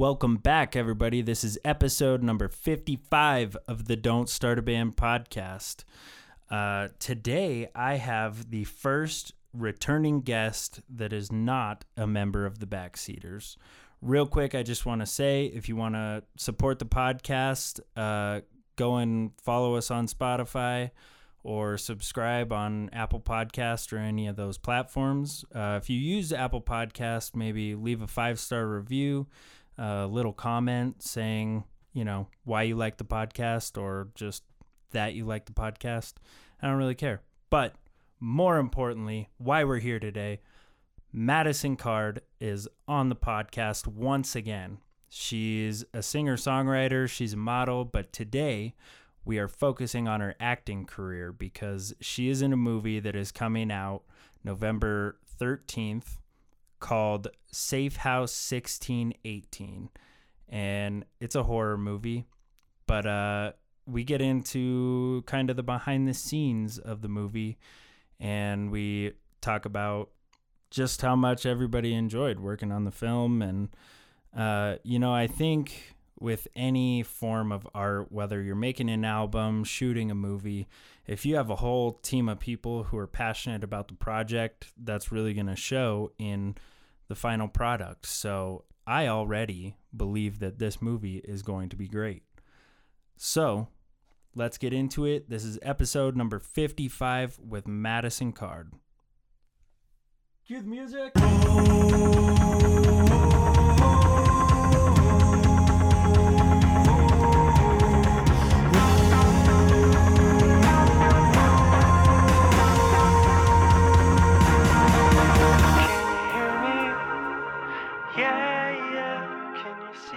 Welcome back, everybody. This is episode number 55 of the Don't Start a Band podcast. Uh, today, I have the first returning guest that is not a member of the Backseaters. Real quick, I just want to say if you want to support the podcast, uh, go and follow us on Spotify or subscribe on Apple Podcast or any of those platforms. Uh, if you use Apple Podcast, maybe leave a five star review, a little comment saying, you know, why you like the podcast or just that you like the podcast. I don't really care. But more importantly, why we're here today, Madison Card is on the podcast once again. She's a singer songwriter, she's a model, but today we are focusing on her acting career because she is in a movie that is coming out November 13th called Safe House 1618. And it's a horror movie, but uh, we get into kind of the behind the scenes of the movie and we talk about just how much everybody enjoyed working on the film. And, uh, you know, I think with any form of art, whether you're making an album, shooting a movie, if you have a whole team of people who are passionate about the project, that's really going to show in the final product. So I already believe that this movie is going to be great. So let's get into it. This is episode number 55 with Madison Card. Cue the music.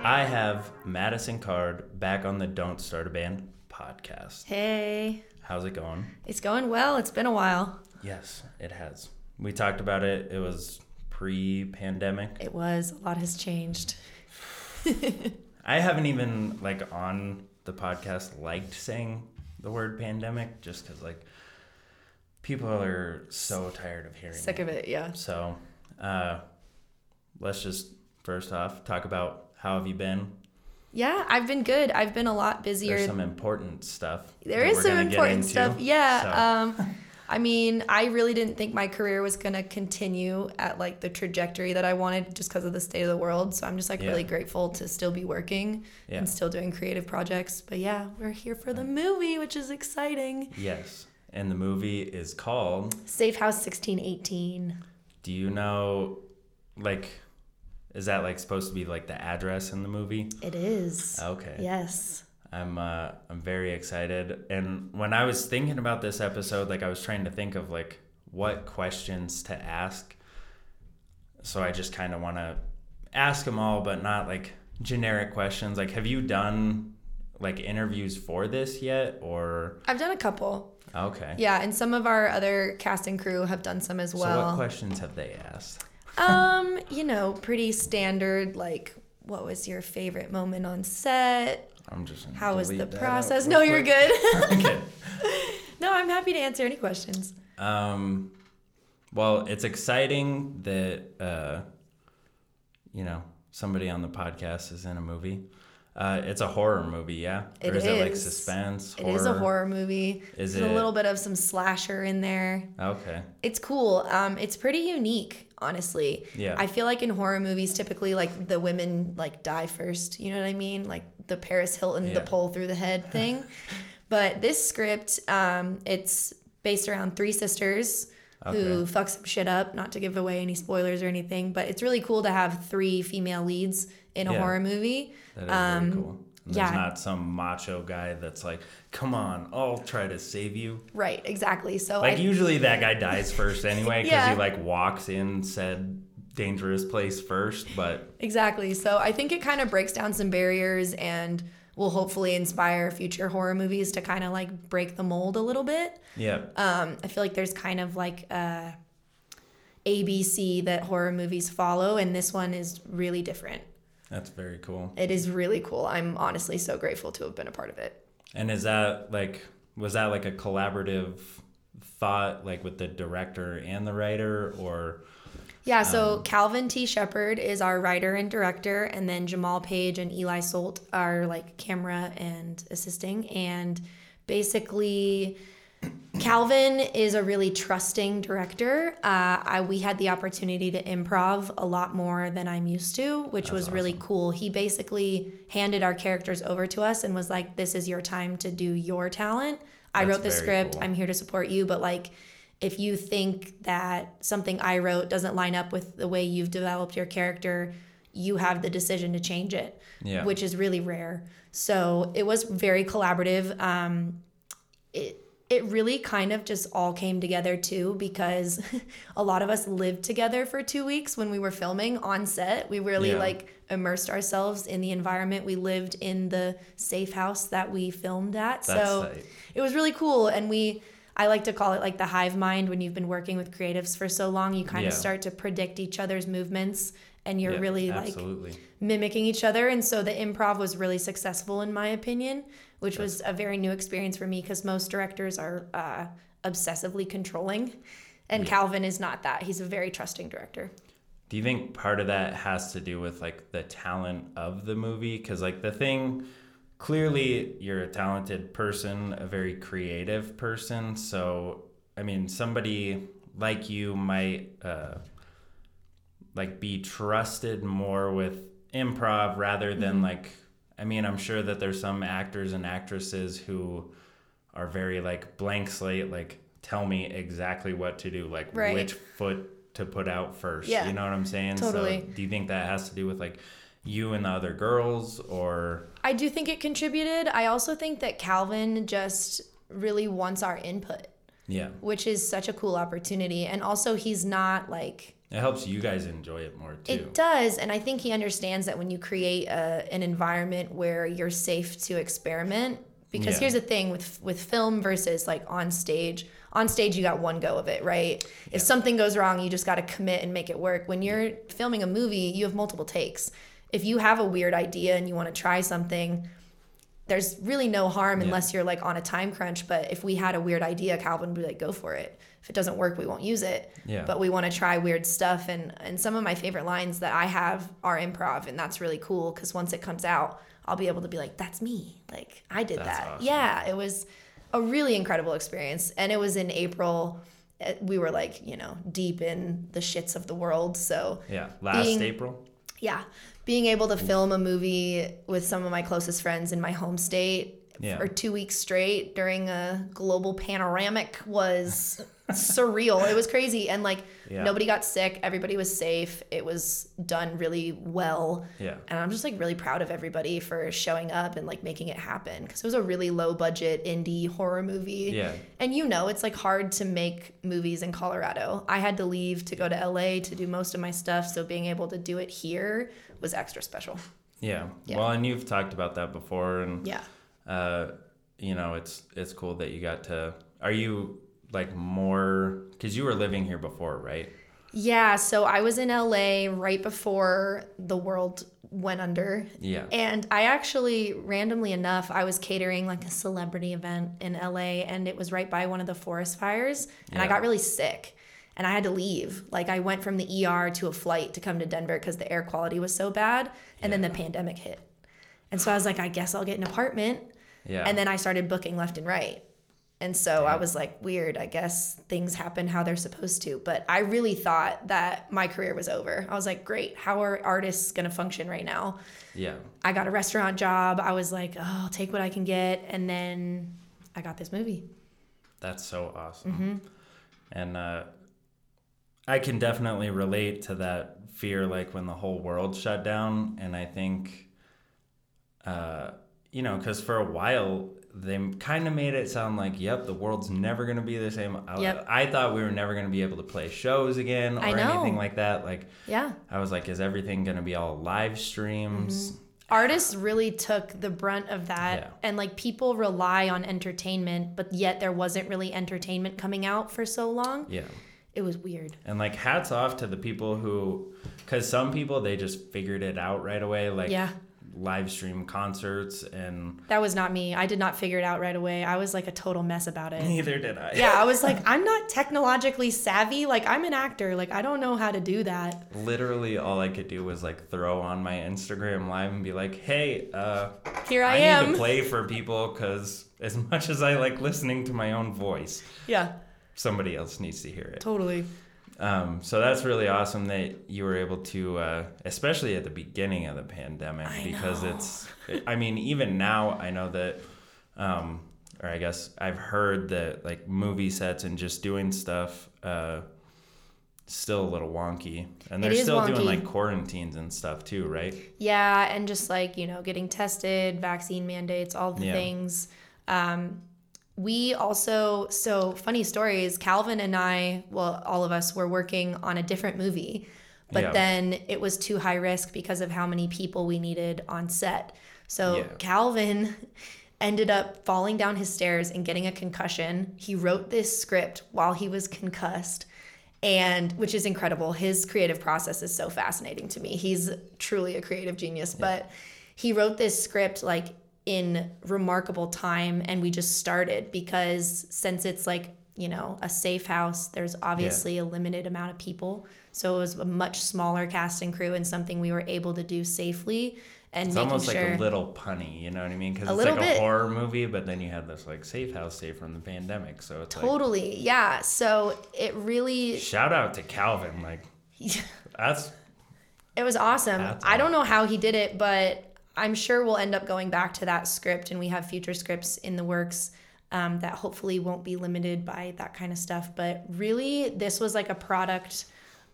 I have Madison Card back on the Don't Start a Band podcast. Hey, How's it going? it's going well. It's been a while. Yes, it has. We talked about it. It was pre pandemic. It was. A lot has changed. I haven't even, like, on the podcast liked saying the word pandemic just because, like, people are so tired of hearing Sick it. of it, yeah. So, uh, let's just first off talk about how have you been? Yeah, I've been good. I've been a lot busier. There's some important stuff. there is some important into, stuff. Yeah. so- Um, I mean, I really didn't think my career was going to continue at like the trajectory that I wanted just because of the state of the world. So I'm just like Yeah. really grateful to still be working Yeah. and still doing creative projects. But yeah, we're here for the movie, which is exciting. Yes. And the movie is called Safe House 1618. Do you know like is that like supposed to be like the address in the movie? It is. Okay. Yes. I'm uh I'm very excited. And when I was thinking about this episode, like I was trying to think of like what questions to ask. So I just kind of want to ask them all but not like generic questions. Like have you done like interviews for this yet or I've done a couple. okay. Yeah, and some of our other cast and crew have done some as well. So what well. questions have they asked? Um, you know, pretty standard like what was your favorite moment on set? I'm just How was the delete that out process? No, you're good. okay. no, I'm happy to answer any questions. Um, well, it's exciting that uh, you know somebody on the podcast is in a movie. Uh, it's a horror movie, yeah. It or is, it like is. suspense? It is a horror movie. Is There's it- a little bit of some slasher in there. Okay. It's cool. Um, it's pretty unique, honestly. Yeah. I feel like in horror movies, typically like the women like die first. You know what I mean? Like the Paris Hilton, Yeah. the pole through the head thing. but this script, um, it's based around three sisters who Okay. fuck some shit up. Not to give away any spoilers or anything, but it's really cool to have three female leads in a Yeah. horror movie. That is Um, very cool. And yeah. There's not some macho guy that's like, "Come on, I'll try to save you." Right, exactly. So Like I, usually that guy dies first anyway because Yeah. he like walks in said dangerous place first. But Exactly. So I think it kind of breaks down some barriers and will hopefully inspire future horror movies to kind of like break the mold a little bit. yeah, Um, I feel like there's kind of like a ABC that horror movies follow, and this one is really different. That's very cool. It is really cool. I'm honestly so grateful to have been a part of it. And is that like was that like a collaborative thought like with the director and the writer or Yeah, so um, Calvin T. Shepard is our writer and director, and then Jamal Page and Eli Solt are like camera and assisting. And basically, Calvin is a really trusting director. Uh, I, we had the opportunity to improv a lot more than I'm used to, which was really cool. He basically handed our characters over to us and was like, "This is your time to do your talent. I That's wrote the script. cool. I'm here to support you, but like." If you think that something I wrote doesn't line up with the way you've developed your character, you have the decision to change it, Yeah. which is really rare. So it was very collaborative. Um, it it really kind of just all came together too because a lot of us lived together for two weeks when we were filming on set. We really Yeah. like immersed ourselves in the environment. We lived in the safe house that we filmed at. That's so tight. it was really cool and we I like to call it like the hive mind when you've been working with creatives for so long, you kind of start to predict each other's movements and you're Yeah, really like mimicking each other and so the improv was really successful in my opinion which was a very new experience for me because most directors are uh, obsessively controlling and calvin is not that he's a very trusting director Do you think part of that has to do with like the talent of the movie? Because like the thing, clearly you're a talented person, a very creative person. So I mean, somebody like you might uh, like be trusted more with improv rather than Mm-hmm. like. I mean, I'm sure that there's some actors and actresses who are very like blank slate, like tell me exactly what to do, like Right. which foot to put out first. Yeah. You know what I'm saying? Totally. So do you think that has to do with like you and the other girls or i do think it contributed i also think that calvin just really wants our input yeah. which is such a cool opportunity and also he's not like It helps you guys enjoy it more too. It does, and I think he understands that when you create a, an environment where you're safe to experiment. Because Yeah. here's the thing with with film versus like on stage. On stage, you got one go of it, right? If something goes wrong, you just got to commit and make it work. When you're filming a movie, you have multiple takes. If you have a weird idea and you want to try something, there's really no harm unless you're like on a time crunch. But if we had a weird idea, Calvin would be like, go for it. If it doesn't work, we won't use it. Yeah. But we want to try weird stuff. And, and some of my favorite lines that I have are improv. And that's really cool because once it comes out, I'll be able to be like, that's me. Like, I did That's that. awesome. Yeah. It was a really incredible experience. And it was in April. Uh, We were like, you know, deep in the shits of the world. So, yeah. Last being- April. yeah, being able to film a movie with some of my closest friends in my home state Yeah. for two weeks straight during a global panoramic was surreal. It was crazy. And like Yeah. nobody got sick, everybody was safe. It was done really well. Yeah. And I'm just like really proud of everybody for showing up and like making it happen because it was a really low budget indie horror movie. Yeah. And you know, it's like hard to make movies in Colorado. I had to leave to go to LA to do most of my stuff, so being able to do it here was extra special. Yeah. Yeah. Well, and you've talked about that before and Yeah. Uh you know, it's it's cool that you got to Are you like more cuz you were living here before, right? Yeah, so I was in LA right before the world went under. Yeah. And I actually, randomly enough, I was catering like a celebrity event in LA and it was right by one of the forest fires. And I got really sick and I had to leave. Like I went from the ER to a flight to come to Denver because the air quality was so bad. And then the pandemic hit. And so I was like, I guess I'll get an apartment. Yeah. And then I started booking left and right. And so I was like, weird. I guess things happen how they're supposed to. But I really thought that my career was over. I was like, great. How are artists going to function right now? yeah. I got a restaurant job. I was like, oh, I'll take what I can get. And then I got this movie. That's so awesome. Mm-hmm. And uh, I can definitely relate to that fear, like when the whole world shut down. And I think, uh, you know, because for a while, they kind of made it sound like, yep, the world's never going to be the same. I, Yep. I thought we were never going to be able to play shows again or anything like that. Like, Yeah. I was like, is everything going to be all live streams? Mm-hmm. Artists really took the brunt of that. Yeah. And like people rely on entertainment, but yet there wasn't really entertainment coming out for so long. Yeah. It was weird. And like hats off to the people who, because some people they just figured it out right away. Like Yeah. Live stream concerts and That was not me. I did not figure it out right away. I was like a total mess about it. neither did I. yeah, I was like, I'm not technologically savvy. Like, I'm an actor. Like, I don't know how to do that. Literally all I could do was like throw on my Instagram live and be like, "Hey, uh Here I, I, am. need to play for people cuz as much as I like listening to my own voice, Yeah, somebody else needs to hear it." totally. Um, so that's really awesome that you were able to, uh, especially at the beginning of the pandemic, I because know. it's, I mean, even now I know that, um, or I guess I've heard that like movie sets and just doing stuff, uh, still a little wonky, and they're still wonky. doing like quarantines and stuff too, right? Yeah, and just like, you know, getting tested, vaccine mandates, all the Yeah. things. Um, we also, so funny stories, Calvin and I, well, all of us were working on a different movie, but Yeah. then it was too high risk because of how many people we needed on set. So Yeah. Calvin ended up falling down his stairs and getting a concussion. He wrote this script while he was concussed and which is incredible. His creative process is so fascinating to me. He's truly a creative genius, but he wrote this script like in remarkable time and we just started because since it's like, you know, a safe house, there's obviously a limited amount of people. So it was a much smaller cast and crew and something we were able to do safely and It's almost sure like a little punny, you know what I mean? Because it's little like bit. a horror movie, but then you have this like safe house safe from the pandemic, so it's like totally. Yeah. So it really shout out to Calvin, like that's It was awesome. That's I don't know how he did it, but I'm sure we'll end up going back to that script, and we have future scripts in the works um, that hopefully won't be limited by that kind of stuff. But really, this was like a product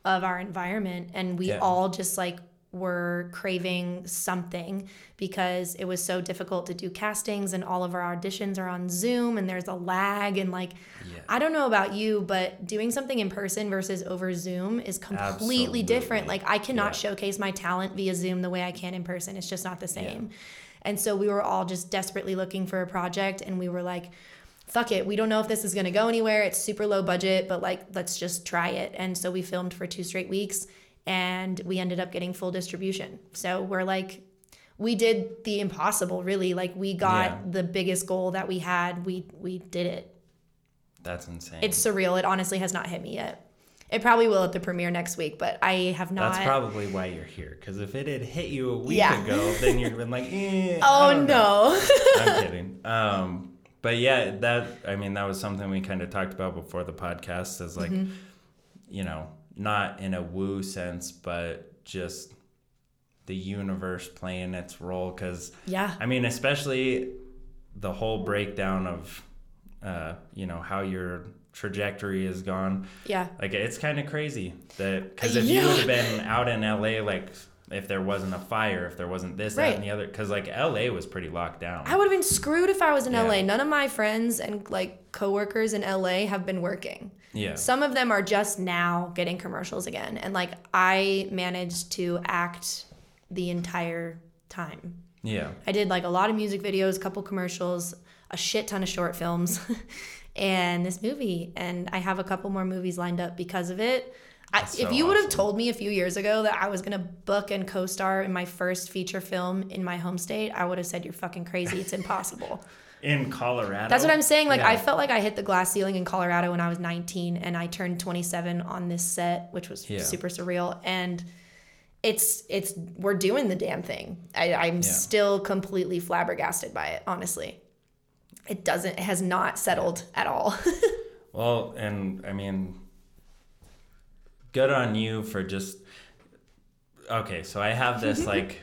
of our environment, and we Yeah. all just like were craving something because it was so difficult to do castings and all of our auditions are on Zoom and there's a lag and like Yeah. I don't know about you but doing something in person versus over Zoom is completely different. Like I cannot Yeah. showcase my talent via Zoom the way I can in person. It's just not the same. And so we were all just desperately looking for a project and we were like fuck it. We don't know if this is going to go anywhere. It's super low budget but like let's just try it. And so we filmed for two straight weeks and we ended up getting full distribution so we're like we did the impossible really like we got Yeah. the biggest goal that we had we we did it that's insane. it's surreal it honestly has not hit me yet it probably will at the premiere next week but i have not That's probably why you're here. Because if it had hit you a week Yeah. ago, then you'd been like, eh, oh no I'm kidding. Um, but yeah, that I mean, that was something we kind of talked about before the podcast. Is like, Mm-hmm. you know, not in a woo sense, but just the universe playing its role. Because yeah I mean, especially the whole breakdown of, uh, you know, how your trajectory has gone. yeah Like it's kind of crazy that because if you would have been out in LA, like if there wasn't a fire, if there wasn't this, that, and the other, because like LA was pretty locked down. I would have been screwed if I was in Yeah. LA. None of my friends and like coworkers in LA have been working. yeah, Some of them are just now getting commercials again. And like I managed to act the entire time. yeah, I did like a lot of music videos, a couple commercials, a shit ton of short films, and this movie. And I have a couple more movies lined up because of it. I, That's if so you would have told me a few years ago that I was gonna book and co-star in my first feature film in my home state, I would have said you're fucking crazy. It's impossible. in Colorado. That's what I'm saying. Like Yeah. I felt like I hit the glass ceiling in Colorado when I was 19 and I turned 27 on this set, which was Yeah. super surreal. And it's it's we're doing the damn thing. I, I'm Yeah. still completely flabbergasted by it, honestly. It doesn't it has not settled at all. Well, and I mean, good on you for just. Okay, so I have this like,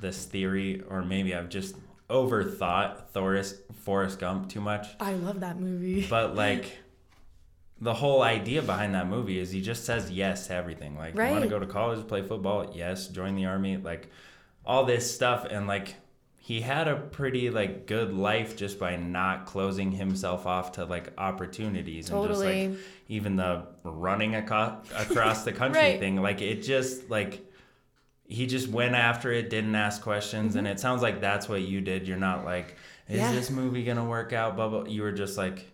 this theory, or maybe I've just overthought Forrest Forrest Gump too much. I love that movie. But like the whole idea behind that movie is he just says yes to everything. Like you want to go to college, play football, yes, join the army, like all this stuff and like he had a pretty like good life just by not closing himself off to like opportunities and just like even the running aco- across the country Right. thing like it just like he just went after it didn't ask questions and it sounds like that's what you did you're not like is Mm-hmm. Yeah. this movie gonna work out blah, blah you were just like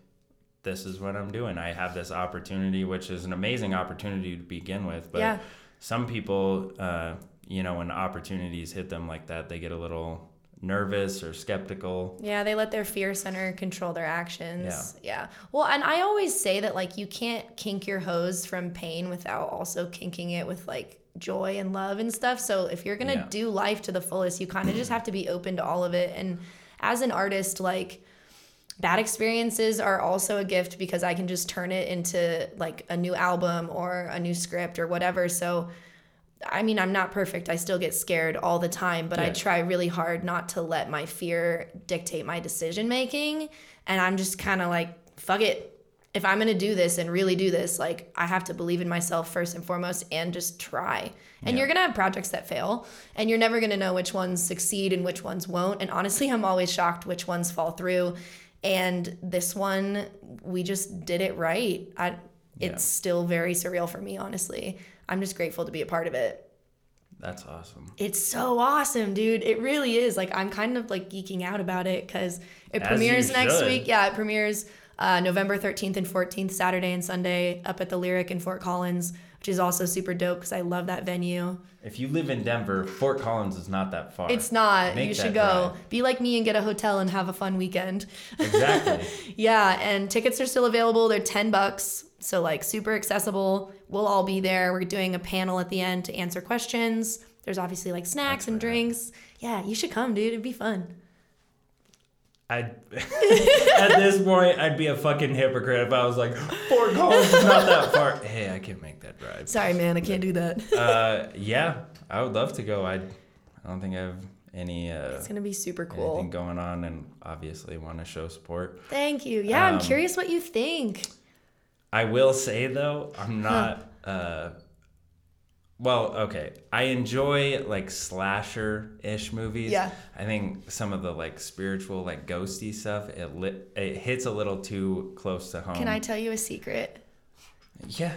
this is what i'm doing i have this opportunity which is an amazing opportunity to begin with but Yeah. some people uh, you know, when opportunities hit them like that, they get a little nervous or skeptical. Yeah, they let their fear center control their actions. Yeah. yeah. Well, and I always say that like you can't kink your hose from pain without also kinking it with like joy and love and stuff. So if you're going to yeah. do life to the fullest, you kind of just have to be open to all of it. And as an artist, like bad experiences are also a gift because I can just turn it into like a new album or a new script or whatever. So I mean, I'm not perfect. I still get scared all the time, but yeah. I try really hard not to let my fear dictate my decision making. And I'm just kind of like, fuck it. If I'm going to do this and really do this, like, I have to believe in myself first and foremost and just try. And yeah. you're going to have projects that fail, and you're never going to know which ones succeed and which ones won't. And honestly, I'm always shocked which ones fall through. And this one, we just did it right. I, it's yeah. still very surreal for me, honestly. I'm just grateful to be a part of it. That's awesome. It's so awesome, dude. It really is. Like I'm kind of like geeking out about it because it As premieres next week. Yeah, it premieres uh, November 13th and 14th, Saturday and Sunday, up at the Lyric in Fort Collins, which is also super dope because I love that venue. If you live in Denver, Fort Collins is not that far. It's not. Make you should go. Drive. Be like me and get a hotel and have a fun weekend. Exactly. yeah, and tickets are still available. They're 10 bucks. So, like, super accessible. We'll all be there. We're doing a panel at the end to answer questions. There's obviously like snacks That's and drinks. Yeah, you should come, dude. It'd be fun. I'd at this point I'd be a fucking hypocrite if I was like Fort Collins is not that far. Hey, I can't make that drive. Sorry, man, I can't do that. uh, yeah, I would love to go. I, I don't think I have any. Uh, it's gonna be super cool. Anything going on, and obviously want to show support. Thank you. Yeah, um, I'm curious what you think. I will say though, I'm not. uh, well, okay. I enjoy like slasher ish movies. Yeah. I think some of the like spiritual, like ghosty stuff, it lit, it hits a little too close to home. Can I tell you a secret? Yeah.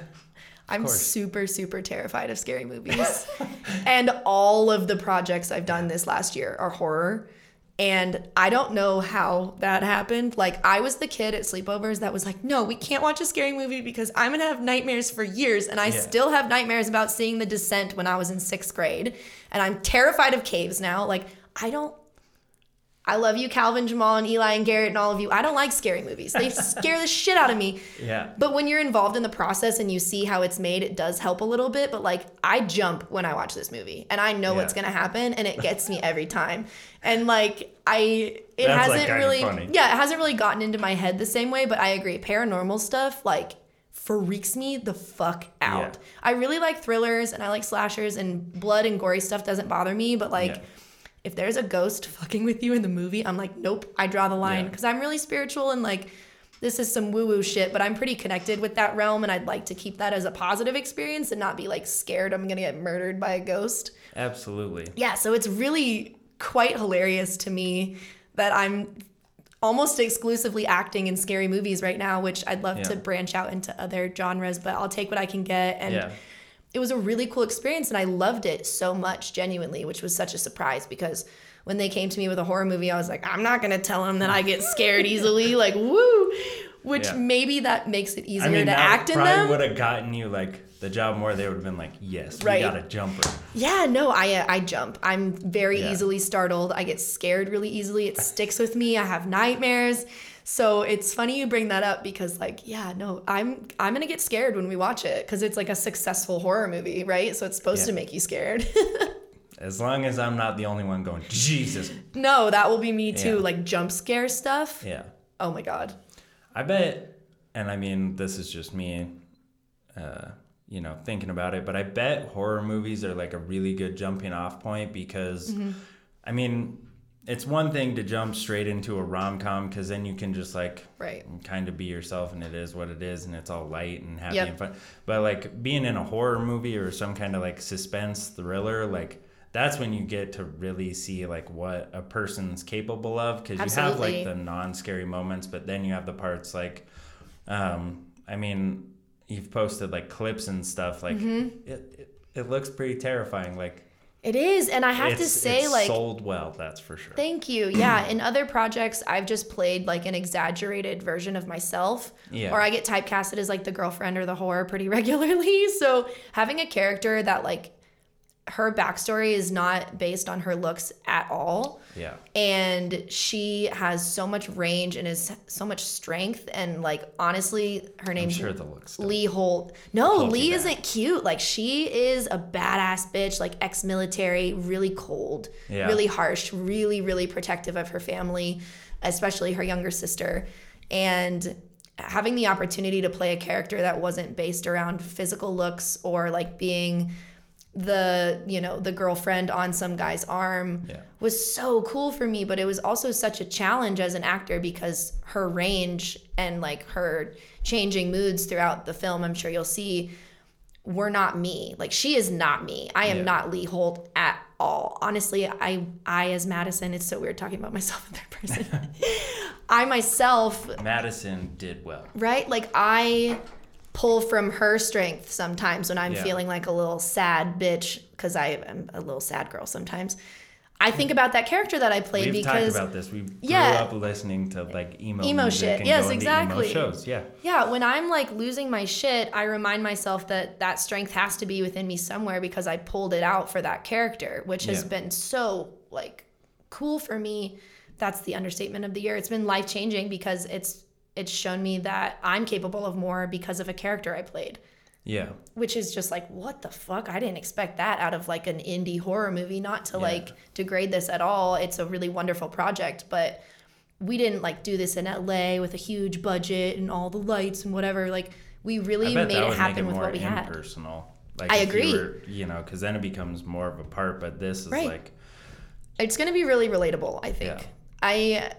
I'm super, super terrified of scary movies. and all of the projects I've done this last year are horror. And I don't know how that happened. Like, I was the kid at sleepovers that was like, no, we can't watch a scary movie because I'm going to have nightmares for years. And I yeah. still have nightmares about seeing The Descent when I was in sixth grade. And I'm terrified of caves now. Like, I don't I love you, Calvin, Jamal, and Eli and Garrett, and all of you. I don't like scary movies. They scare the shit out of me. Yeah. But when you're involved in the process and you see how it's made, it does help a little bit. But like, I jump when I watch this movie, and I know yeah. what's gonna happen, and it gets me every time. And like, I it That's hasn't like really, yeah, it hasn't really gotten into my head the same way. But I agree, paranormal stuff like freaks me the fuck out. Yeah. I really like thrillers and I like slashers and blood and gory stuff doesn't bother me, but like. Yeah if there's a ghost fucking with you in the movie, I'm like, nope, I draw the line because yeah. I'm really spiritual and like this is some woo woo shit, but I'm pretty connected with that realm and I'd like to keep that as a positive experience and not be like scared I'm gonna get murdered by a ghost. Absolutely. Yeah, so it's really quite hilarious to me that I'm almost exclusively acting in scary movies right now, which I'd love yeah. to branch out into other genres, but I'll take what I can get and yeah it was a really cool experience and I loved it so much genuinely, which was such a surprise because when they came to me with a horror movie, I was like, I'm not gonna tell them that I get scared easily, like woo, which yeah. maybe that makes it easier I mean, to act in them. Would have gotten you like the job more. They would have been like, yes, right. we got a jumper. Yeah, no, I uh, I jump. I'm very yeah. easily startled. I get scared really easily. It sticks with me. I have nightmares. So it's funny you bring that up because like, yeah, no, I'm I'm going to get scared when we watch it cuz it's like a successful horror movie, right? So it's supposed yeah. to make you scared. as long as I'm not the only one going, Jesus. No, that will be me too, yeah. like jump scare stuff. Yeah. Oh my god. I bet and I mean, this is just me uh you know, thinking about it, but I bet horror movies are like a really good jumping off point because mm-hmm. I mean, it's one thing to jump straight into a rom com because then you can just like right kind of be yourself and it is what it is and it's all light and happy yep. and fun. But like being in a horror movie or some kind of like suspense thriller, like that's when you get to really see like what a person's capable of because you have like the non scary moments, but then you have the parts like, um, I mean, you've posted like clips and stuff like mm-hmm. it, it, it looks pretty terrifying like it is, and I have it's, to say, like, sold well. That's for sure. Thank you. Yeah, in other projects, I've just played like an exaggerated version of myself, yeah. or I get typecasted as like the girlfriend or the whore pretty regularly. So having a character that like her backstory is not based on her looks at all. Yeah. And she has so much range and is so much strength. And like, honestly, her name's sure the looks. Lee Holt. No, Lee isn't cute. Like she is a badass bitch, like ex-military, really cold, Yeah. really harsh, really, really protective of her family, especially her younger sister. And having the opportunity to play a character that wasn't based around physical looks or like being the you know the girlfriend on some guy's arm Yeah. was so cool for me but it was also such a challenge as an actor because her range and like her changing moods throughout the film i'm sure you'll see were not me like she is not me i am Yeah. not lee holt at all honestly i i as madison it's so weird talking about myself in third person i myself Madison did well. right? Like I pull from her strength sometimes when I'm Yeah. feeling like a little sad bitch because I am a little sad girl sometimes. I think about that character that I played We've because talked about this. We grew Yeah. up listening to like emo, Emo shit. Yes, exactly. emo shows. Yeah. yeah, when I'm like losing my shit, I remind myself that that strength has to be within me somewhere because I pulled it out for that character, which has Yeah. been so like cool for me. That's the understatement of the year. It's been life changing because it's it's shown me that I'm capable of more because of a character I played. Yeah. which is just like what the fuck i didn't expect that out of like an indie horror movie not to Yeah. like degrade this at all it's a really wonderful project but we didn't like do this in la with a huge budget and all the lights and whatever like we really made it happen it with what we had impersonal. Like I if you agree. were- You, know, because then it becomes more of a part. But this is Right. like, it's going to be really relatable i think Yeah. i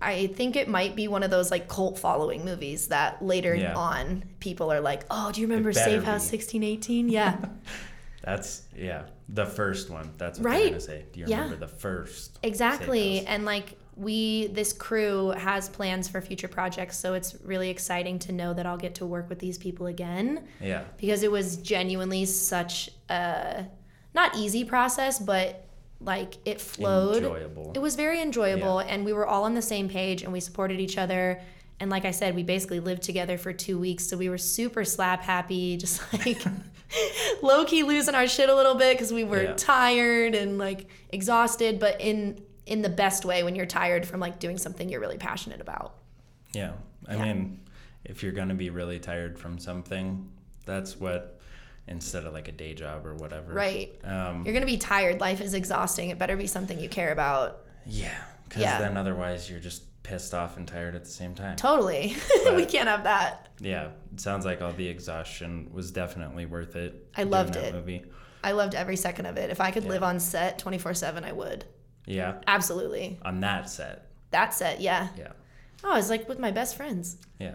i think it might be one of those like cult following movies that later Yeah. on people are like oh do you remember safe house be. 1618 yeah that's yeah, the first one. That's what Right. gonna say. Do you Yeah. remember the first? Exactly. And like we this crew has plans for future projects, so it's really exciting to know that I'll get to work with these people again Yeah. because it was genuinely such a not easy process, but like it flowed. Enjoyable. It was very enjoyable and we were all on the same page and we supported each other. And like I said, we basically lived together for two weeks, so we were super slap happy, just like low key losing our shit a little bit because we were Yeah. tired and like exhausted, but in in the best way when you're tired from like doing something you're really passionate about. Yeah. I Yeah. mean, if you're to be really tired from something, that's what, instead of like a day job or whatever. Right. Um, You're gonna be tired. Life is exhausting. It better be something you care about. yeah. Because Yeah. then otherwise you're just pissed off and tired at the same time. Totally. we can't have that. Yeah. It sounds like all the exhaustion was definitely worth it. I loved that it. Movie. I loved every second of it. If I could Yeah. live on set 24 7, I would. Yeah. Absolutely. On that set. That set, yeah. Yeah. Oh, I was like with my best friends. Yeah.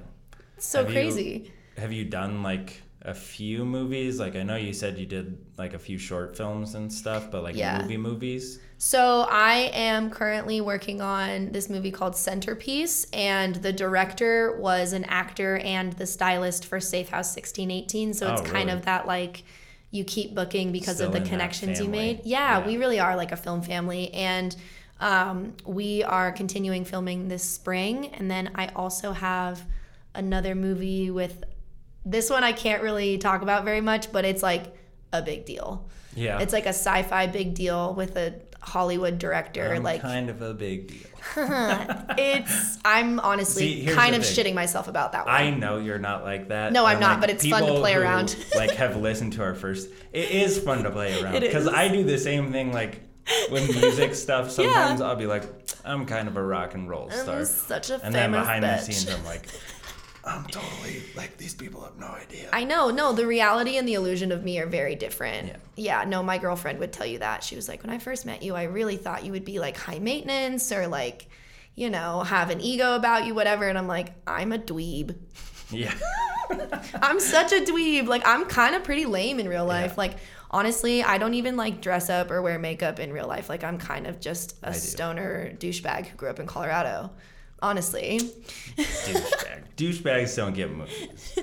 It's so Have you- crazy. Have you done like a few movies? Like I know you said you did like a few short films and stuff, but like Yeah. movie movies. So I am currently working on this movie called Centerpiece, and the director was an actor and the stylist for Safe House 1618. So it's Oh, kind really? of that like you keep booking because Still of the connections you made. Yeah, Yeah. we really are like a film family, and um, we are continuing filming this spring. And then I also have another movie with this one I can't really talk about very much, but it's like a big deal. Yeah. It's like a sci-fi big deal with a Hollywood director. I'm like kind of a big deal. it's I'm honestly See, kind of thing. shitting myself about that one. I know you're not like that. No, I'm and, not, like, but it's fun to play who, around. like have listened to our first. It is fun to play around because. I do the same thing. Like with music stuff, sometimes I'll be like, I'm kind of a rock and roll star, I'm such a and then behind bitch. the scenes, I'm like, I'm totally like these people have no idea. I know, no, the reality and the illusion of me are very different. Yeah. Yeah, no, my girlfriend would tell you that. She was like, when I first met you, I really thought you would be like high maintenance or like, you know, have an ego about you, whatever. And I'm like, I'm a dweeb. yeah. I'm such a dweeb. Like I'm kind of pretty lame in real life. Yeah. Like honestly, I don't even like dress up or wear makeup in real life. Like I'm kind of just a stoner douchebag who grew up in Colorado. Honestly, Douchebag. Douchebags don't get movies.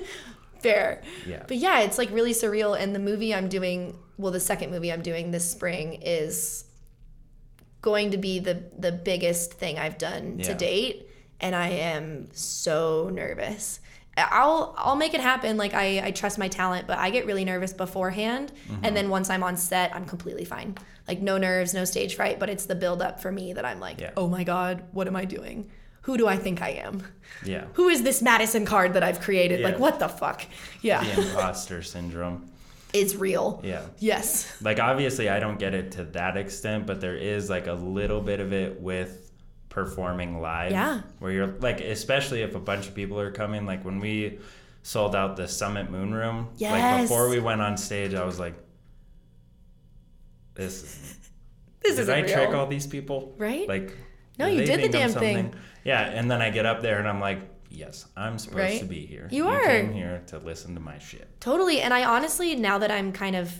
fair. Yeah. But yeah, it's like really surreal. And the movie I'm doing, well, the second movie I'm doing this spring is going to be the the biggest thing I've done to date, and I am so nervous. I'll I'll make it happen. Like I, I trust my talent, but I get really nervous beforehand, Mm-hmm. and then once I'm on set, I'm completely fine. Like no nerves, no stage fright. But it's the build up for me that I'm like, Yeah. oh my god, what am I doing? Who do I think I am? Yeah. Who is this Madison card that I've created? Like what the fuck? Yeah, The imposter syndrome. it's real. Yeah. Yes. Like obviously I don't get it to that extent, but there is like a little bit of it with performing live. Yeah. Where you're like especially if a bunch of people are coming, like when we sold out the Summit Moon Room. yes. Like before we went on stage, I was like this is This did is I real. trick all these people? Right? Like No, you did the damn thing. Yeah, and then I get up there and I'm like, Yes, I'm supposed Right? to be here. You are. came here to listen to my shit. Totally. And I honestly, now that I'm kind of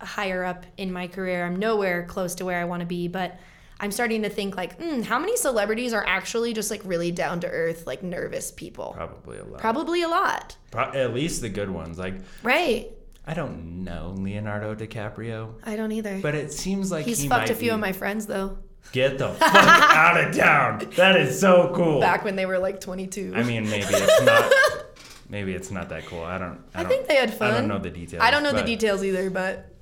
higher up in my career, I'm nowhere close to where I want to be, but I'm starting to think like, mm, how many celebrities are actually just like really down to earth, like nervous people? Probably a lot. Probably a lot. Pro- at least the good ones. Like Right. I don't know Leonardo DiCaprio, I don't either. but it seems like He's he fucked a few be- of my friends though, Get the fuck out of town. That is so cool. back when they were like 22. I mean, maybe it's not. Maybe it's not that cool. I don't. I, I don't, think they had fun. I don't know the details. I don't know the details either, but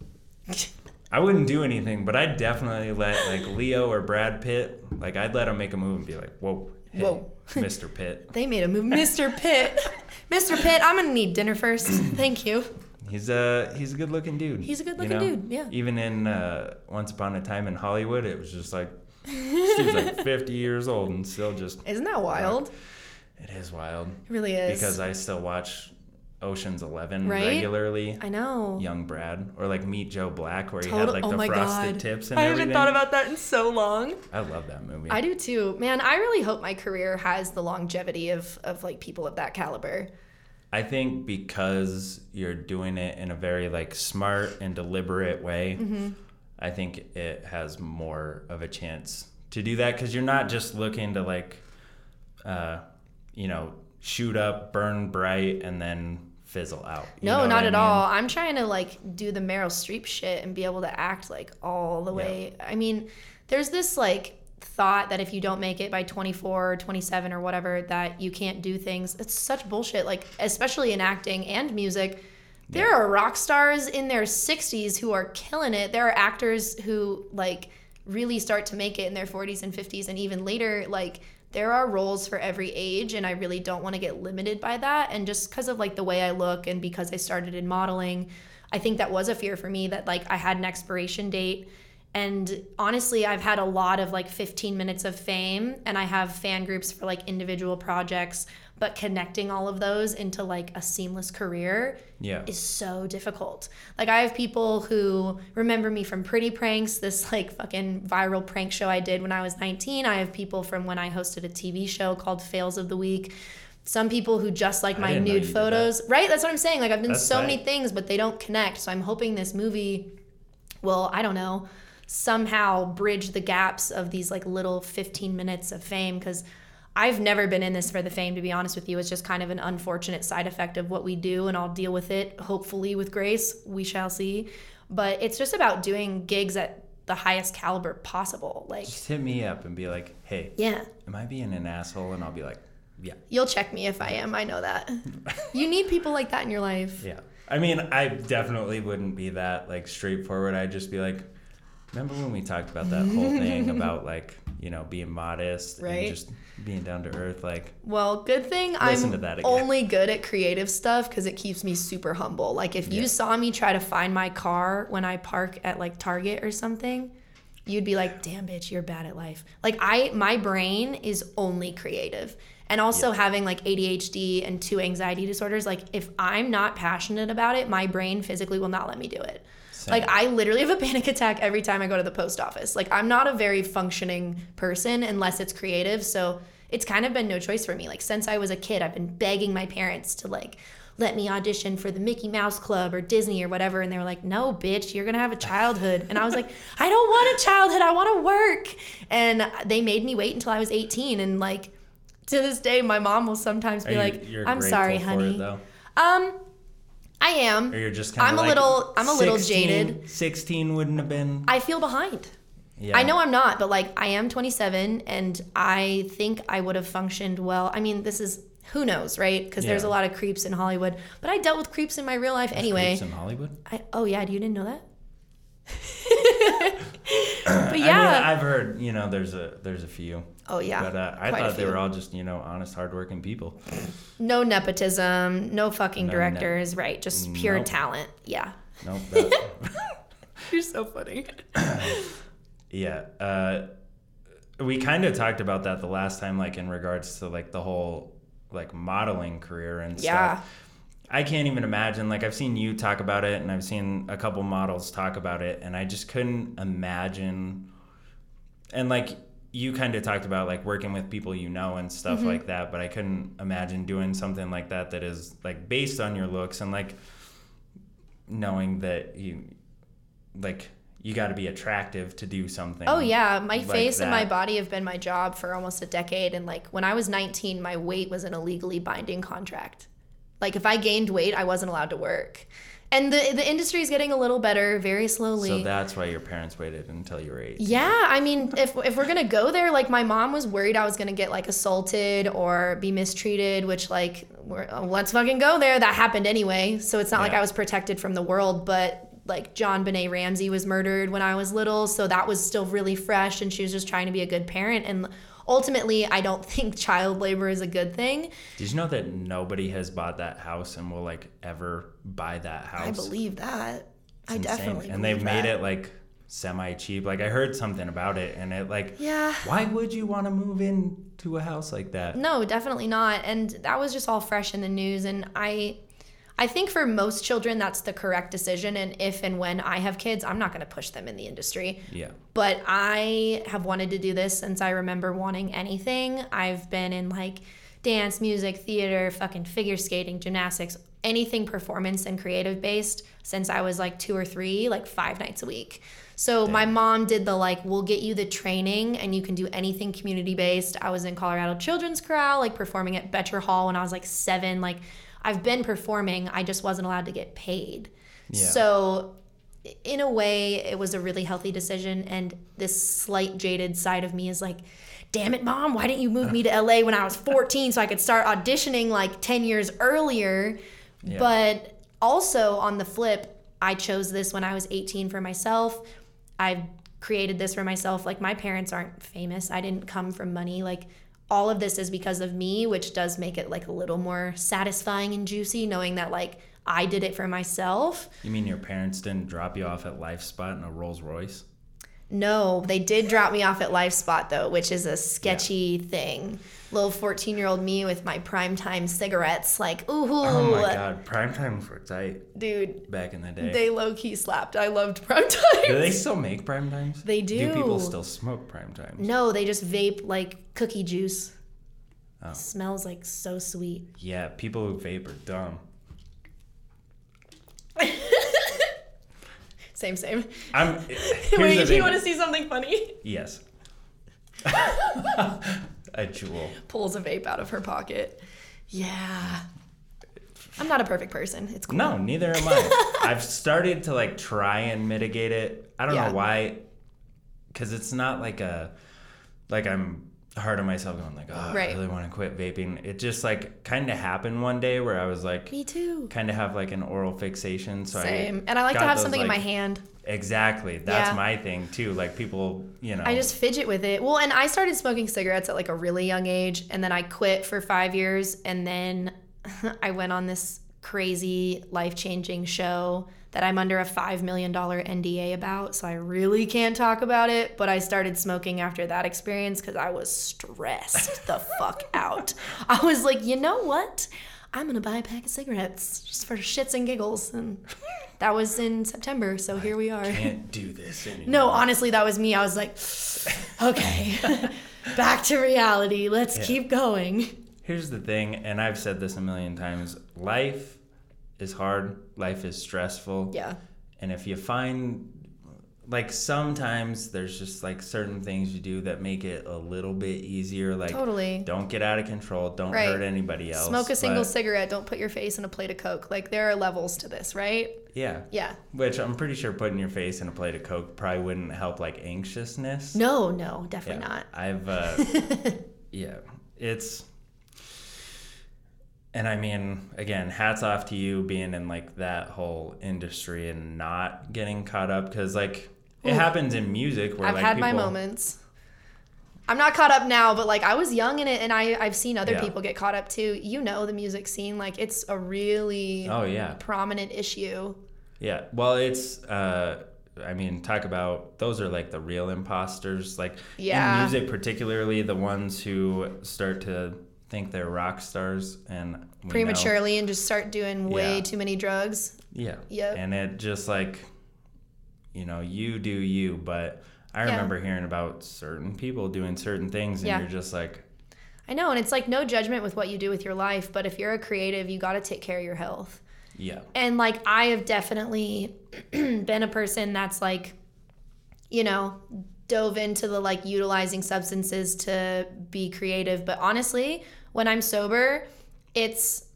I wouldn't do anything, but I'd definitely let like Leo or Brad Pitt. Like I'd let them make a move and be like, "Whoa, hey, Whoa. Mr. Pitt." they made a move. Mr. Pitt. Mr. Pitt, I'm going to need dinner first. Thank you. He's a he's a good looking dude. He's a good-looking know? dude, yeah. Even in uh, Once Upon a Time in Hollywood, it was just like dude's like 50 years old and still just. Isn't that wild? It is wild It really is. because I still watch Ocean's Eleven Right? regularly. I know. Young Brad or like Meet Joe Black where he had like oh the frosted God. tips and I everything. haven't thought about that in so long. I love that movie. I do too. Man, I really hope my career has the longevity of, of like people of that caliber. I think because you're doing it in a very like smart and deliberate way, Mm-hmm. I think it has more of a chance to do that because you're not just looking to like, uh, you know, shoot up, burn bright, and then fizzle out. No, not what I at mean? all. I'm trying to like do the Meryl Streep shit and be able to act like all the way. I mean, there's this like thought that if you don't make it by 24 or 27 or whatever that you can't do things. It's such bullshit like especially in acting and music. There are rock stars in their 60s who are killing it. There are actors who like really start to make it in their 40s and 50s and even later like there are roles for every age and I really don't want to get limited by that and just because of like the way I look and because I started in modeling I think that was a fear for me that like I had an expiration date and honestly I've had a lot of like 15 minutes of fame and I have fan groups for like individual projects but connecting all of those into like a seamless career Yeah. is so difficult. Like I have people who remember me from Pretty Pranks, this like fucking viral prank show I did when I was 19. I have people from when I hosted a TV show called Fails of the Week. Some people who just like my nude photos. Right? That's what I'm saying. Like I've done That's so many things, but they don't connect. So I'm hoping this movie well I don't know, somehow bridge the gaps of these like little 15 minutes of fame because I've never been in this for the fame, to be honest with you. It's just kind of an unfortunate side effect of what we do, and I'll deal with it hopefully with grace. We shall see. But it's just about doing gigs at the highest caliber possible. Like, Just hit me up and be like, "Hey, yeah, am I being an asshole?" And I'll be like, "Yeah, you'll check me if I am. I know that. you need people like that in your life. yeah." I mean, I definitely wouldn't be that like straightforward. I'd just be like, "Remember when we talked about that whole thing about like you know being modest Right. and just being down to earth?" Like, Well, good thing I'm only good at creative stuff because it keeps me super humble. Like if you saw me try to find my car when I park at like Target or something, you'd be like, "Damn, bitch, you're bad at life." Like I, my brain is only creative, and also having like ADHD and two anxiety disorders. Like if I'm not passionate about it, my brain physically will not let me do it. Like I literally have a panic attack every time I go to the post office. Like I'm not a very functioning person unless it's creative. So it's kind of been no choice for me. Like since I was a kid, I've been begging my parents to like let me audition for the Mickey Mouse Club or Disney or whatever. And they were like, no, bitch, you're going to have a childhood. And I was like, I don't want a childhood. I want to work. And they made me wait until I was 18. And like to this day, my mom will sometimes be you, like, I'm sorry, honey. It. Um, I am. Or you're just kind of. I'm of a little- I'm a little jaded. 16 wouldn't have been. I feel behind. Yeah. I know I'm not, but like I am 27 and I think I would have functioned well. I mean, this is who knows, right? Because there's a lot of creeps in Hollywood. But I dealt with creeps in my real life anyway. Creeps in Hollywood. I, oh yeah, do you didn't know that? but yeah. I mean, I've heard you know there's a there's a few. oh yeah. But uh, I quite thought they were all just you know honest, hardworking people. no nepotism, no fucking No ne- directors, right? Just pure Nope. talent. Yeah. Nope. You're so funny. yeah. Uh, we kind of talked about that the last time, like in regards to like the whole like modeling career and Yeah. stuff. I can't even imagine. Like I've seen you talk about it, and I've seen a couple models talk about it, and I just couldn't imagine. And like you kind of talked about like working with people you know and stuff Mm-hmm. like that, but I couldn't imagine doing something like that that is like based on your looks and like knowing that you like you got to be attractive to do something. Oh yeah, my like face and my body have been my job for almost a decade and like when I was 19, my weight was an illegally binding contract. Like if I gained weight, I wasn't allowed to work. And the the industry is getting a little better very slowly. So that's why your parents waited until you were eight. Yeah, I mean, if if we're gonna go there, like my mom was worried I was gonna get like assaulted or be mistreated, which like we're, oh, let's fucking go there. That happened anyway, so it's not like I was protected from the world. But like JonBenét Ramsey was murdered when I was little, so that was still really fresh, and she was just trying to be a good parent. And ultimately, I don't think child labor is a good thing. Did you know that nobody has bought that house and will like ever buy that house? I believe that. I It's insane. definitely And they've believe made it like semi cheap. Like I heard something about it, and it like Yeah. Why would you want to move into a house like that? No, definitely not. And that was just all fresh in the news and I I think for most children that's the correct decision and if and when I have kids, I'm not going to push them in the industry. Yeah. But I have wanted to do this since I remember wanting anything. I've been in like dance, music, theater, fucking figure skating, gymnastics, anything performance and creative based since I was like 2 or 3, like 5 nights a week. So my mom did the like we'll get you the training and you can do anything community based. I was in Colorado Children's Chorale like performing at Boettcher Hall when I was like 7 like I've been performing, I just wasn't allowed to get paid. Yeah. So in a way it was a really healthy decision and this slight jaded side of me is like damn it mom why didn't you move me to la when i was 14 so i could start auditioning like 10 years earlier Yeah. but also on the flip i chose this when i was 18 for myself i've created this for myself like my parents aren't famous i didn't come from money like all of this is because of me which does make it like a little more satisfying and juicy knowing that like i did it for myself You mean your parents didn't drop you off at Life Spot in a Rolls Royce? No, they did drop me off at Life Spot though, which is a sketchy thing. Little 14 year old me with my primetime cigarettes, like, ooh, Oh my god, prime times were tight dude, back in the day. they low key slapped. I loved primetime. do they still make prime times? They Do Do people still smoke prime times? No, they just vape like cookie juice. Oh. Smells like so sweet. Yeah, people who vape are dumb. Same, same. I'm. Wait, do you want to see something funny? Yes. a jewel. Pulls a vape out of her pocket. Yeah. I'm not a perfect person. It's cool. No, neither am I. I've started to like try and mitigate it. I don't Yeah. know why, because it's not like a like I'm hard on myself going like, oh, Right. I really want to quit vaping. It just like kind of happened one day where I was like, Me too. kind of have like an oral fixation. So Same. I And I like to have those, something in my hand. Exactly. That's Yeah. my thing too. Like people, you know. I just fidget with it. Well, and I started smoking cigarettes at like a really young age, and then I quit for five years, and then I went on this crazy life changing show that I'm under a $5 million NDA about. So I really can't talk about it. But I started smoking after that experience because I was stressed the fuck out. I was like, you know what? I'm going to buy a pack of cigarettes just for shits and giggles. And that was in September. So here we are. can't do this anymore. No, honestly, that was me. I was like, okay, back to reality. Let's keep going. Here's the thing, and I've said this a million times life is hard, life is stressful. Yeah. And if you find, like, sometimes there's just like certain things you do that make it a little bit easier. Like, Totally. don't get out of control, don't Right. hurt anybody else. Smoke a single but- cigarette. Don't put your face in a plate of Coke. Like, there are levels to this, right? Yeah. Yeah. Which I'm pretty sure putting your face in a plate of Coke probably wouldn't help, like, anxiousness. No, no, definitely Yeah. not. I've, uh, yeah, it's, and I mean, again, hats off to you being in like that whole industry and not getting caught up because like it happens in music where I've like had my moments. I'm not caught up now, but like I was young in it and I, I've seen other Yeah. people get caught up too. You know, the music scene, like it's a really Oh yeah, prominent issue. yeah. Well, it's uh, I mean, talk about those are like the real imposters. Like Yeah. in music, particularly the ones who start to think they're rock stars and we know- Prematurely and just start doing way Yeah. too many drugs. Yeah. Yep. And it just like, you know, you do you, but I Yeah. remember hearing about certain people doing certain things, and Yeah. you're just like, I know, and it's like no judgment with what you do with your life, but if you're a creative, you got to take care of your health. yeah, And like I have definitely been a person that's like, you know, dove into the like utilizing substances to be creative. But honestly, when I'm sober, it's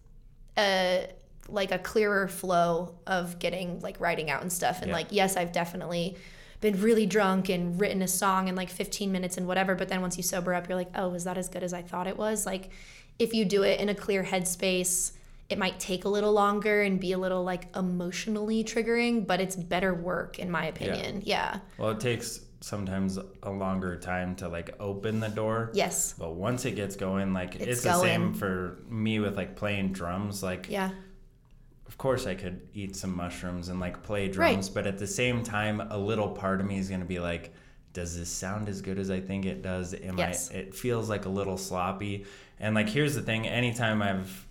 a like a clearer flow of getting like writing out and stuff. And Yeah. like, yes, I've definitely been really drunk and written a song in like 15 minutes and whatever. But then once you sober up, you're like, oh, is that as good as I thought it was? Like, if you do it in a clear headspace, it might take a little longer and be a little like emotionally triggering, but it's better work in my opinion. Yeah. well, it takes sometimes a longer time to like open the door. Yes. But once it gets going, like It's it's, the same for me with like playing drums. Like, Yeah. of course, I could eat some mushrooms and like play Right. drums, but at the same time, a little part of me is gonna be like, does this sound as good as I think it does? Am Yes. I? It feels like a little sloppy. And like, here's the thing: anytime I've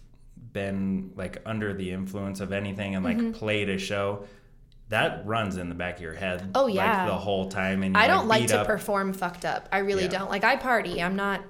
been like under the influence of anything and like Mm-hmm. played a show, that runs in the back of your head. Oh, yeah. like the whole time. And I don't like beat to up. perform fucked up. I really Yeah. don't. Like I party. I'm not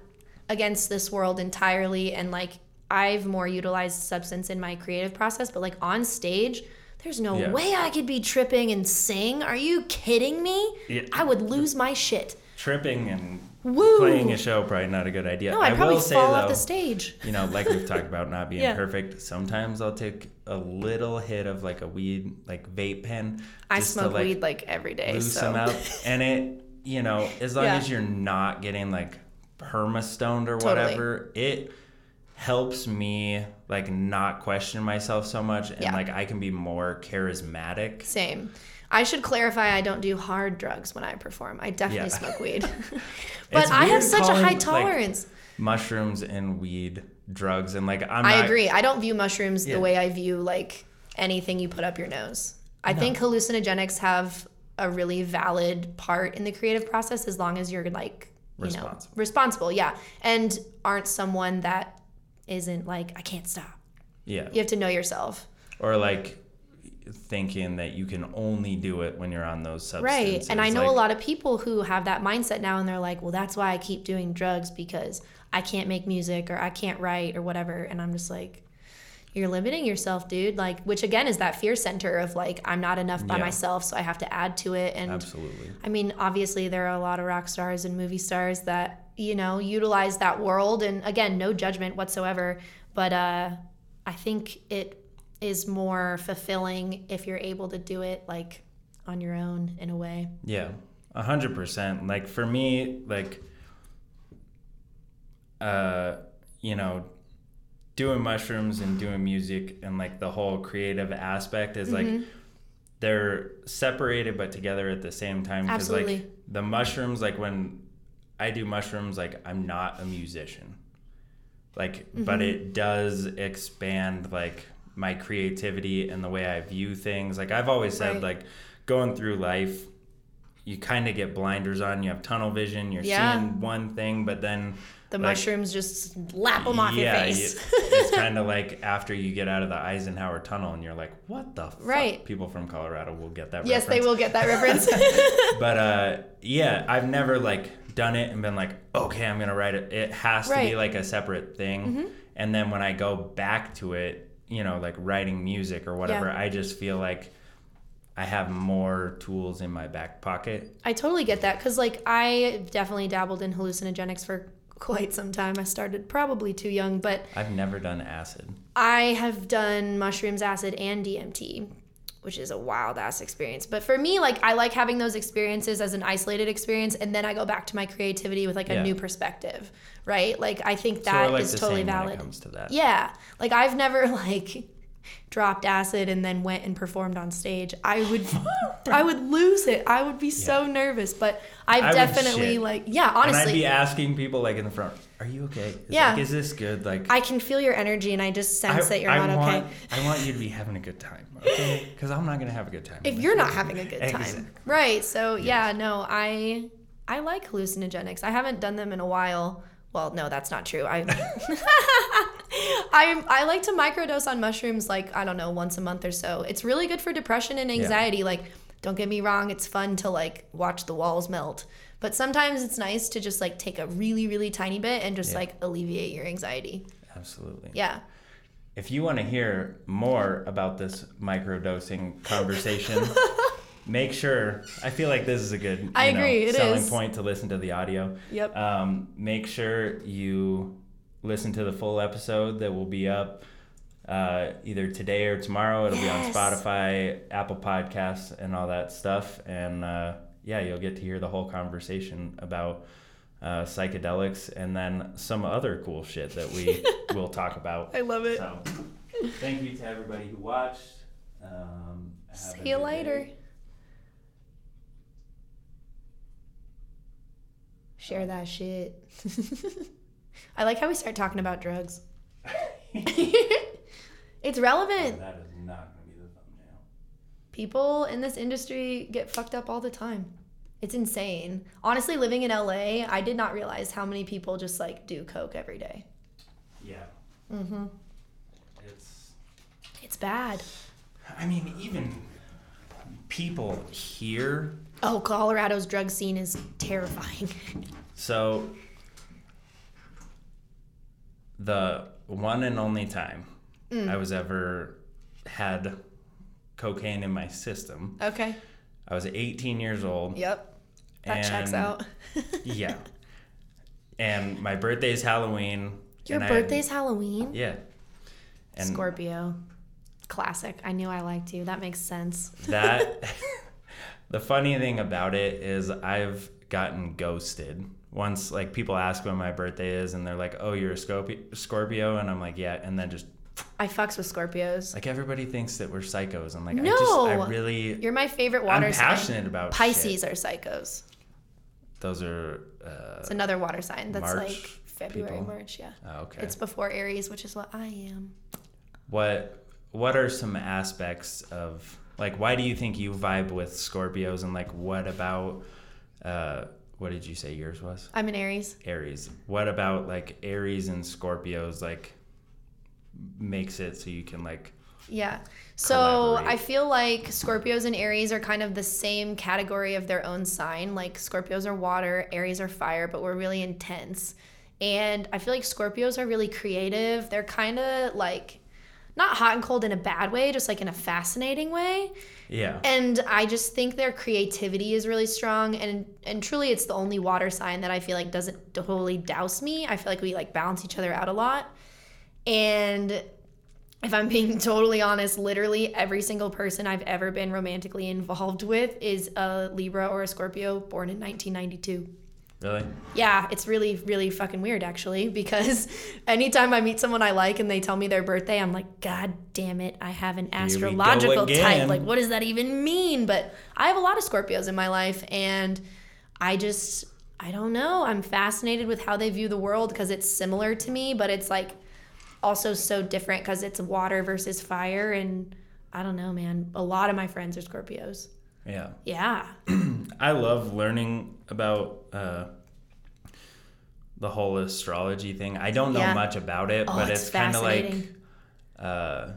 against this world entirely and like I've more utilized substance in my creative process, but like on stage, there's no Yeah. way I could be tripping and sing. Are you kidding me? Yeah. I would lose my shit. tripping and Woo! playing a show probably not a good idea. No, I'd I probably will say fall though, off the stage. you know, like we've talked about not being Yeah. perfect. Sometimes I'll take a little hit of like a weed, like vape pen. I smoke to, like, weed like every day. loosen So out, and it, you know, as long Yeah. as you're not getting like perma stoned or Totally. whatever, it helps me like not question myself so much, and Yeah. like I can be more charismatic. Same. I should clarify I don't do hard drugs when I perform. I definitely Yeah. smoke weed. but I have such a calling, high like, tolerance. Mushrooms and weed, drugs, and like I'm I not, agree. I don't view mushrooms Yeah. the way I view like anything you put up your nose. I think hallucinogenics have a really valid part in the creative process as long as you're like you know responsible, yeah, and aren't someone that isn't like I can't stop. Yeah. You have to know yourself. or like thinking that you can only do it when you're on those substances. Right. And I know like, a lot of people who have that mindset now and they're like, well, that's why I keep doing drugs because I can't make music or I can't write or whatever. And I'm just like, you're limiting yourself, dude. Like, which again is that fear center of like, I'm not enough by Yeah. myself, so I have to add to it. And Absolutely. I mean, obviously, there are a lot of rock stars and movie stars that, you know, utilize that world. And again, no judgment whatsoever. But uh, I think it is more fulfilling if you're able to do it like on your own in a way. Yeah. A hundred percent. Like for me, like uh, you know, doing mushrooms and doing music and like the whole creative aspect is Mm-hmm. like they're separated but together at the same time because like Absolutely. the mushrooms like when i do mushrooms like i'm not a musician like but Mm-hmm. it does expand like my creativity and the way i view things like i've always said Right. like going through life you kind of get blinders on you have tunnel vision you're Yeah. seeing one thing but then The like, mushrooms just lap them off yeah, your face. you- it's kind of like after you get out of the Eisenhower tunnel and you're like, what the fuck? Right. People from Colorado will get that yes, they reference. will get that reference. But uh, yeah, I've never like done it and been like, okay, I'm gonna write it. It has to be Mm-hmm. like a separate thing. And then when I go back to it, you know, like writing music or whatever, Yeah. I just feel like I have more tools in my back pocket. I totally get that because, like, I definitely dabbled in hallucinogenics for quite some time. I started probably too young, but I've never done acid. I have done mushrooms, acid, and DMT. Which is a wild ass experience. But for me, like I like having those experiences as an isolated experience, and then I go back to my creativity with like a Yeah. new perspective, right? Like I think So that we're, is the totally valid. to that. Yeah. Like I've never like dropped acid and then went and performed on stage. I would I would lose it. I would be so nervous, but I've I definitely like yeah, And I'd be asking people like in the front, "Are you okay? Is, Yeah. like, is this good?" Like, I can feel your energy and I just sense that you're I not want, okay. I want you to be having a good time, okay? Because I'm not gonna have a good time. If you're not having a good time. Exactly. Right. So yeah, no, I I like hallucinogenics. I haven't done them in a while. Well, no, that's not true. I I I like to microdose on mushrooms like I don't know, once a month or so. It's really good for depression and anxiety. Like don't get me wrong, it's fun to like watch the walls melt. But sometimes it's nice to just like take a really really tiny bit and just Yeah. like alleviate your anxiety. Absolutely. Yeah. If you want to hear more about this microdosing conversation, make sure. I feel like this is a good. I know, agree, it selling is. point to listen to the audio. Yep. Um, make sure you listen to the full episode that will be up uh, either today or tomorrow. It'll Yes. be on Spotify, Apple Podcasts, and all that stuff. And uh, yeah, you'll get to hear the whole conversation about uh, psychedelics and then some other cool shit that we will talk about. I love it. So, thank you to everybody who watched. Um, See you later. day. Share that shit. I like how we start talking about drugs. it's relevant. That is not going to be the thumbnail. People in this industry get fucked up all the time. It's insane. Honestly, living in LA, I did not realize how many people just like do coke every day. Yeah. Mm-hmm. It's. It's bad. I mean, even people here. Oh, Colorado's drug scene is terrifying. So, the one and only time Mm. I was ever had cocaine in my system, okay. I was 18 years old. Yep. That checks out. Yeah. And my birthday's Halloween. Your and I- birthday's Halloween? yeah. And Scorpio. Classic. I knew I liked you. That makes sense. that the funny thing about it is I've gotten ghosted. Once like people ask when my birthday is and they're like, "Oh, you're a Scorpio," Scorpio and I'm like, "Yeah." And then just I fucks with Scorpios. like everybody thinks that we're psychos. I'm like, I No. just I really You're my favorite water I'm sign. passionate about Pisces shit. are psychos. Those are uh It's another water sign that's March like February, people? March, yeah. oh, okay. It's before Aries, which is what I am. what what are some aspects of like why do you think you vibe with Scorpios and like what about uh what did you say yours was? I'm an Aries. Aries. What about like Aries and Scorpios like makes it so you can like Yeah. So I feel like Scorpios and Aries are kind of the same category of their own sign. Like Scorpios are water, Aries are fire, but we're really intense. And I feel like Scorpios are really creative. They're kind of like not hot and cold in a bad way, just like in a fascinating way. yeah. And I just think their creativity is really strong and and truly it's the only water sign that I feel like doesn't totally douse me. I feel like we like balance each other out a lot. And if I'm being totally honest, literally every single person I've ever been romantically involved with is a Libra or a Scorpio born in 1992. Really? Yeah, it's really, really fucking weird actually because anytime I meet someone I like and they tell me their birthday, I'm like, God damn it, I have an astrological type. Like, what does that even mean? But I have a lot of Scorpios in my life and I just, I don't know. I'm fascinated with how they view the world because it's similar to me, but it's like also so different because it's water versus fire. And I don't know, man. A lot of my friends are Scorpios. Yeah. Yeah. I love learning about uh the whole astrology thing. I don't know Yeah. much about it, Oh, but it's it's, kind of like uh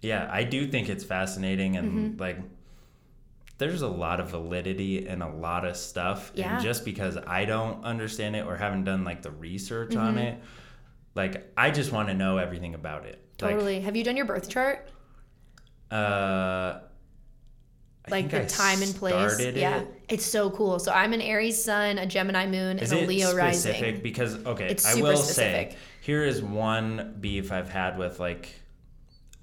yeah, I do think it's fascinating and Mm-hmm. like there's a lot of validity in a lot of stuff Yeah. and just because I don't understand it or haven't done like the research on Mm-hmm. it, like I just want to know everything about it. Totally. have you done your birth chart? Like uh I like think the time and place. Yeah, it. it's so cool. So I'm an Aries sun, a Gemini moon, Is and a it Leo specific? rising. Because okay, It's I will specific. say here is one beef I've had with like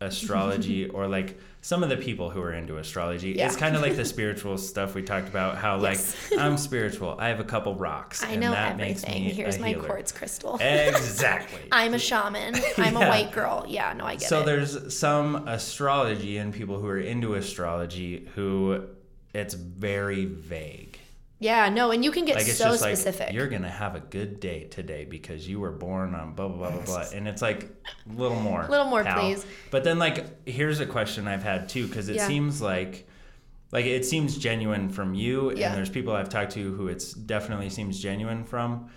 astrology or like some of the people who are into astrology. Yeah. It's kind of like the spiritual stuff we talked about. How Yes. like I'm spiritual. I have a couple rocks. I and know that makes everything. Here's my healer. quartz crystal. Exactly. I'm a shaman. I'm Yeah. a white girl. Yeah, no, I get so it. there's some astrology and people who are into astrology who it's very vague. Yeah, no, and you can get Like it's so just specific. like you're gonna have a good day today because you were born on blah blah blah blah blah, and it's like a little more, a Little more, pal. please. But then like here's a question I've had too because it Yeah. seems like like it seems genuine from you, Yeah. and there's people I've talked to who it's definitely seems genuine from,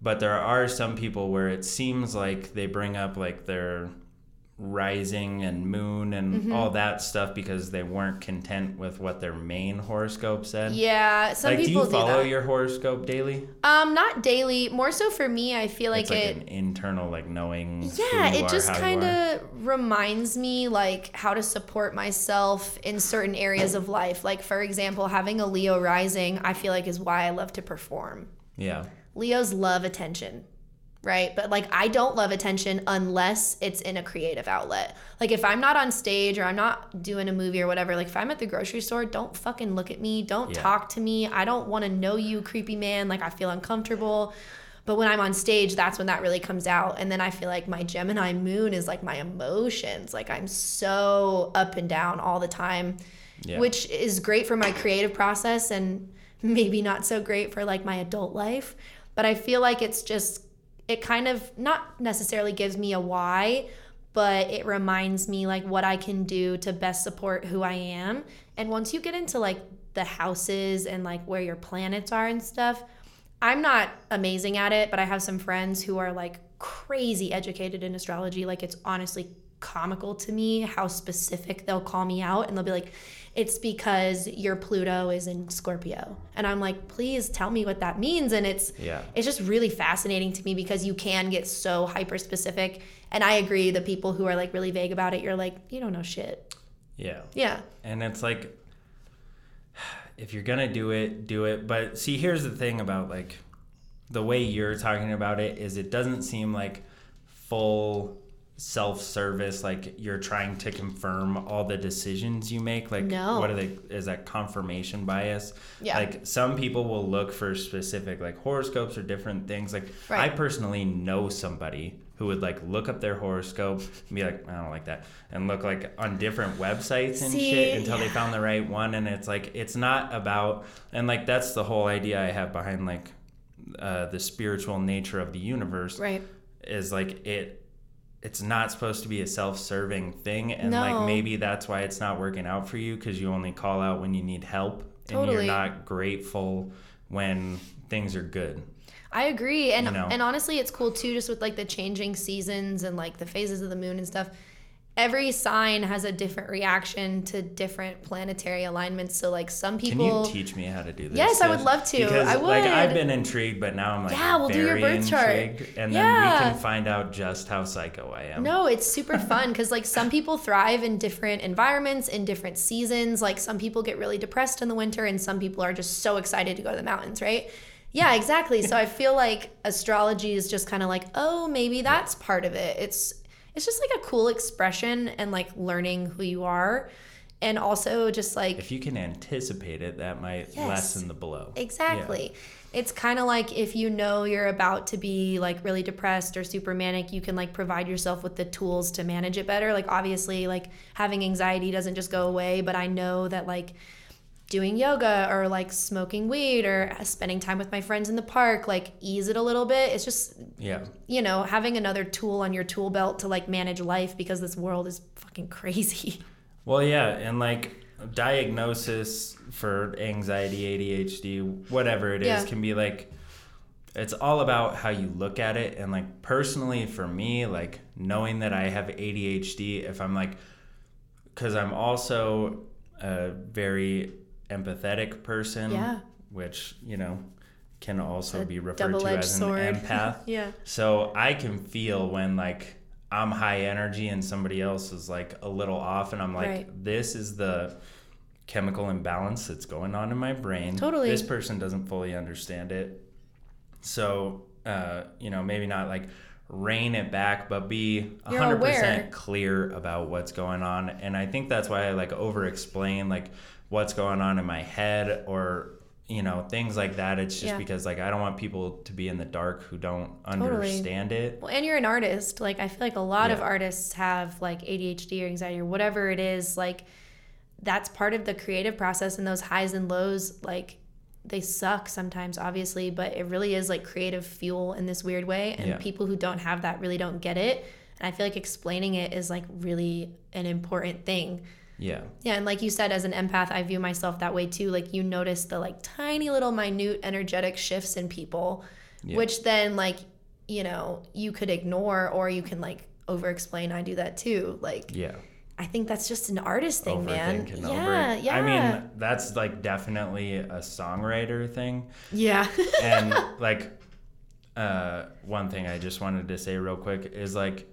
but there are some people where it seems like they bring up like their rising and moon and Mm-hmm. all that stuff because they weren't content with what their main horoscope said. yeah, some like, do people you follow that. your horoscope daily? um, not daily. More so for me, I feel like it's like it. an internal like knowing Yeah, it are, just kind of reminds me like how to support myself in certain areas of life. Like for example, having a Leo rising, I feel like is why I love to perform. yeah Leos love attention, right? But like I don't love attention unless it's in a creative outlet. Like if I'm not on stage or I'm not doing a movie or whatever, like if I'm at the grocery store, don't fucking look at me, don't Yeah. talk to me. I don't want to know you, creepy man. Like I feel uncomfortable. But when I'm on stage, that's when that really comes out. And then I feel like my Gemini moon is like my emotions. Like I'm so up and down all the time, Yeah. which is great for my creative process and maybe not so great for like my adult life. But I feel like it's just, it kind of not necessarily gives me a why, but it reminds me like what I can do to best support who I am. And once you get into like the houses and like where your planets are and stuff, I'm not amazing at it, but I have some friends who are like crazy educated in astrology. Like it's honestly comical to me how specific they'll call me out and they'll be like, it's because your Pluto is in Scorpio. And I'm like, please tell me what that means. And it's Yeah. it's just really fascinating to me because you can get so hyper specific. And I agree, the people who are like really vague about it, you're like, you don't know shit. yeah Yeah. and it's like if you're gonna do it do it but see here's the thing about like the way you're talking about it is it doesn't seem like full self-service like you're trying to confirm all the decisions you make like No. what are they is that confirmation bias Yeah. like some people will look for specific like horoscopes or different things like i personally know somebody who would like look up their horoscope and be like i don't like that and look like on different websites and See, shit until they found the right one and it's like it's not about and like that's the whole idea i have behind like uh, the spiritual nature of the universe Right. is like it it's not supposed to be a self-serving thing and No. like maybe that's why it's not working out for you because you only call out when you need help and you're not grateful when things are good I agree. And You know? and honestly it's cool too just with like the changing seasons and like the phases of the moon and stuff. Every sign has a different reaction to different planetary alignments. So like some people can you teach me how to do this Yes, I would love to. because I would. like i've been intrigued but now i'm like Yeah, we'll do your birth chart. intrigued and then Yeah. we can find out just how psycho i am No, it's super fun because like some people thrive in different environments in different seasons. Like some people get really depressed in the winter, and some people are just so excited to go to the mountains, right? Yeah, exactly. so I feel like astrology is just kind of like, oh, maybe that's part of it. It's it's just like a cool expression and like learning who you are, and also just like if you can anticipate it that might Yes. lessen the blow Exactly. It's kind of like if you know you're about to be like really depressed or super manic, you can like provide yourself with the tools to manage it better. Like obviously, like having anxiety doesn't just go away, but I know that like doing yoga or like smoking weed or uh, spending time with my friends in the park like ease it a little bit. It's just, yeah you know, having another tool on your tool belt to like manage life because this world is fucking crazy. Well, yeah, and like diagnosis for anxiety, ADHD, whatever it is, Yeah. can be like it's all about how you look at it. And like personally, for me, like knowing that I have ADHD, if I'm like, because I'm also a very empathetic person, Yeah. which you know can also A be referred to as an empath. yeah. So I can feel when like I'm high energy and somebody else is like a little off, and I'm like, Right. this is the chemical imbalance that's going on in my brain. Totally. This person doesn't fully understand it. So, uh, you know, maybe not like rein it back but be You're 100% clear about what's going on and i think that's why i like over explain like what's going on in my head or you know things like that it's just Yeah. because like i don't want people to be in the dark who don't Totally. understand it Well, and you're an artist. Like I feel like a lot of artists have like ADHD or anxiety or whatever it is. Like that's part of the creative process and those highs and lows like they suck sometimes obviously, but it really is like creative fuel in this weird way and Yeah. people who don't have that really don't get it. And I feel like explaining it is like really an important thing. Yeah Yeah, and like you said, as an empath, I view myself that way too. Like you notice the like tiny little minute energetic shifts in people, Yeah. which then like you know you could ignore or you can like over explain. I do that too. Like yeah I think that's just an artist thing, man. Yeah, over- yeah. I mean, that's like definitely a songwriter thing. yeah, And like, uh, one thing I just wanted to say real quick is like,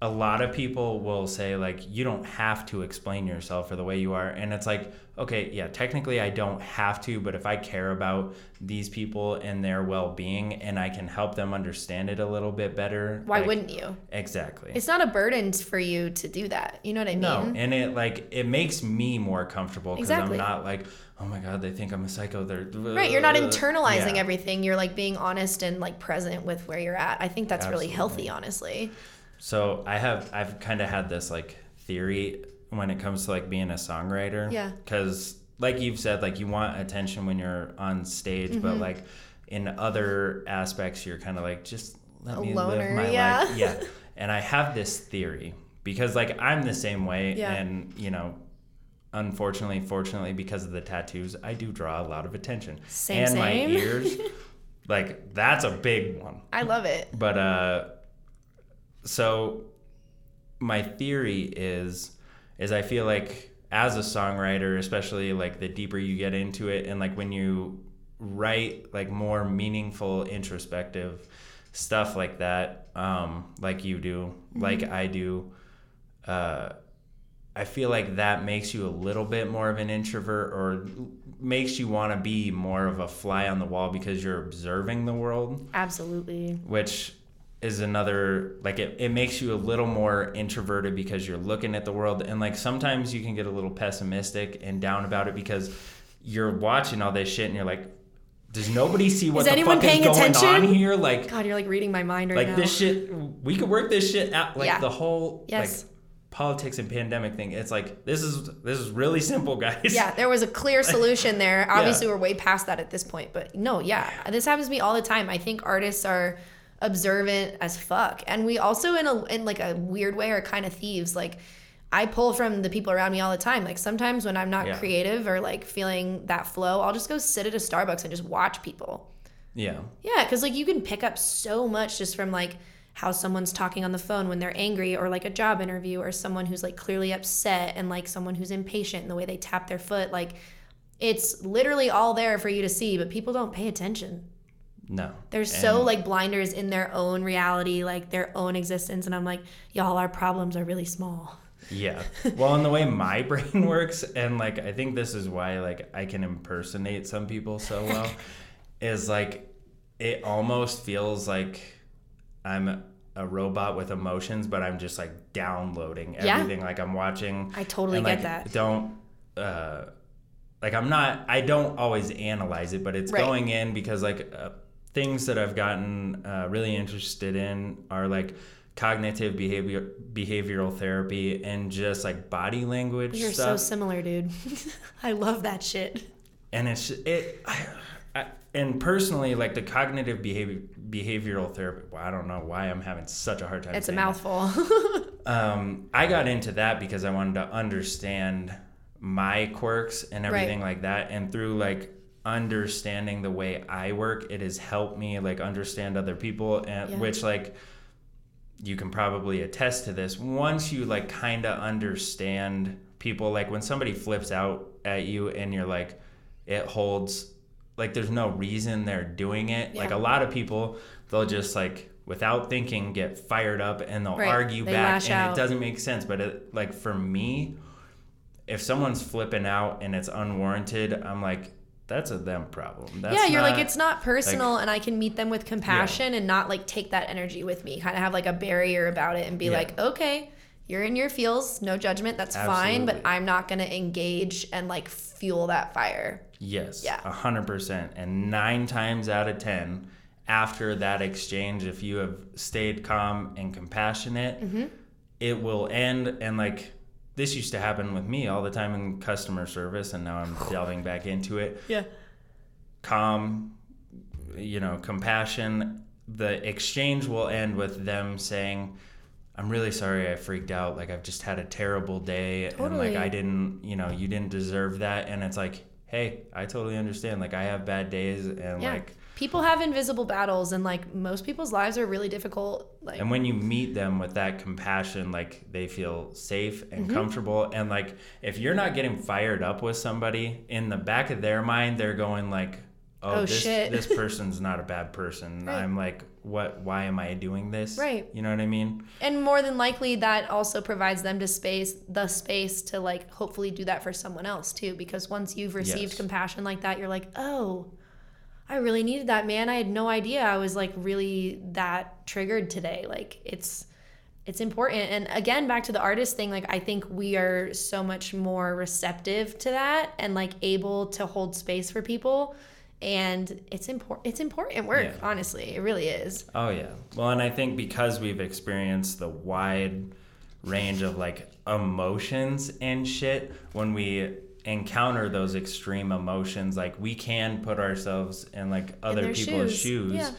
a lot of people will say like you don't have to explain yourself or the way you are and it's like okay yeah technically i don't have to but if i care about these people and their well-being and i can help them understand it a little bit better why like- wouldn't you? exactly It's not a burden for you to do that. You know what I mean? no, and it like it makes me more comfortable because Exactly. I'm not like, oh my god, they think I'm a psycho. They're Right, you're not internalizing Yeah. everything. You're like being honest and like present with where you're at. I think that's really healthy, honestly. So I have I've kind of had this like theory when it comes to like being a songwriter. Yeah. Because like you've said, like you want attention when you're on stage, Mm-hmm. but like in other aspects, you're kind of like just let A me loner, live my yeah. life. Yeah. And I have this theory because like I'm the same way, Yeah. and you know. Unfortunately, fortunately, because of the tattoos, I do draw a lot of attention. Same, and my ears, like that's a big one. I love it. But uh so my theory is is I feel like as a songwriter, especially like the deeper you get into it and like when you write like more meaningful introspective stuff like that um like you do, like I do uh I feel like that makes you a little bit more of an introvert or makes you want to be more of a fly on the wall because you're observing the world Absolutely. which is another like it, it makes you a little more introverted because you're looking at the world and like sometimes you can get a little pessimistic and down about it because you're watching all this shit and you're like does nobody see what Is the fuck is going attention? on here like God, you're like reading my mind right now. like now. this shit we could work this shit out like Yeah. the whole Yes. like politics and pandemic thing it's like this is this is really simple guys Yeah, there was a clear solution there. Obviously, we're way past that at this point, but no, yeah, this happens to me all the time. I think artists are observant as fuck, and we also, in a in like a weird way, are kind of thieves. Like, I pull from the people around me all the time. Like sometimes when I'm not Yeah. creative or like feeling that flow, I'll just go sit at a Starbucks and just watch people. yeah Yeah, because like you can pick up so much just from like how someone's talking on the phone when they're angry, or like a job interview, or someone who's like clearly upset, and like someone who's impatient in the way they tap their foot. Like it's literally all there for you to see, but people don't pay attention. No They're so like blinders in their own reality, like their own existence. And I'm like, y'all, our problems are really small. Yeah. Well, in the way my brain works, and like I think this is why like I can impersonate some people so well, is like it almost feels like I'm a robot with emotions, but I'm just like downloading everything. Yeah. Like I'm watching. I totally and, get like, that. Don't. uh like I'm not. I don't always analyze it, but it's Right. going in because like. Uh, things that I've gotten uh, really interested in are like cognitive behavior behavioral therapy and just like body language You're so similar, dude. I love that shit. and it's it I, I, and personally like the cognitive behavior behavioral therapy well, I don't know why I'm having such a hard time It's a mouthful. um, I got into that because I wanted to understand my quirks and everything like that. And through like understanding the way I work, it has helped me like understand other people and Yeah. which like you can probably attest to this. Once you like kind of understand people, like when somebody flips out at you and you're like, it holds like there's no reason they're doing it. Like a lot of people, they'll just like without thinking get fired up and they'll Right. argue They back and out. it doesn't make sense. But it, like for me, if someone's flipping out and it's unwarranted, I'm like, that's a them problem. That's yeah, you're like it's not personal, and I can meet them with compassion and not like take that energy with me. Kind of have like a barrier about it and be Yeah. like, okay, you're in your feels, no judgment, that's fine, but I'm not gonna engage and like fuel that fire. Yes. Yeah. A hundred percent. And nine times out of ten, after that exchange, if you have stayed calm and compassionate, Mm-hmm. it will end. And like this used to happen with me all the time in customer service, and now I'm delving back into it. Yeah. Calm, you know, compassion. The exchange will end with them saying, I'm really sorry I freaked out. Like I've just had a terrible day and like I didn't, you know, you didn't deserve that and it's like, "Hey, I totally understand. Like I have bad days and Yeah. like People have invisible battles, and like most people's lives are really difficult. Like, and when you meet them with that compassion, like they feel safe and Mm-hmm. comfortable and like if you're not getting fired up with somebody, in the back of their mind they're going like, "Oh, Oh, this shit." this person's not a bad person." Right. I'm like, "What why am I doing this?" Right. You know what I mean? and more than likely, that also provides them to space the space to like hopefully do that for someone else too. Because once you've received Yes. compassion like that, you're like, oh, I really needed that, man. I had no idea I was like really that triggered today. Like it's it's important. And again, back to the artist thing, like I think we are so much more receptive to that and like able to hold space for people. And it's important it's important work, Yeah. honestly. It really is. Oh yeah. Well, and I think because we've experienced the wide range of like emotions and shit, when we encounter those extreme emotions, like we can put ourselves in like other their people's shoes. shoes. Yeah.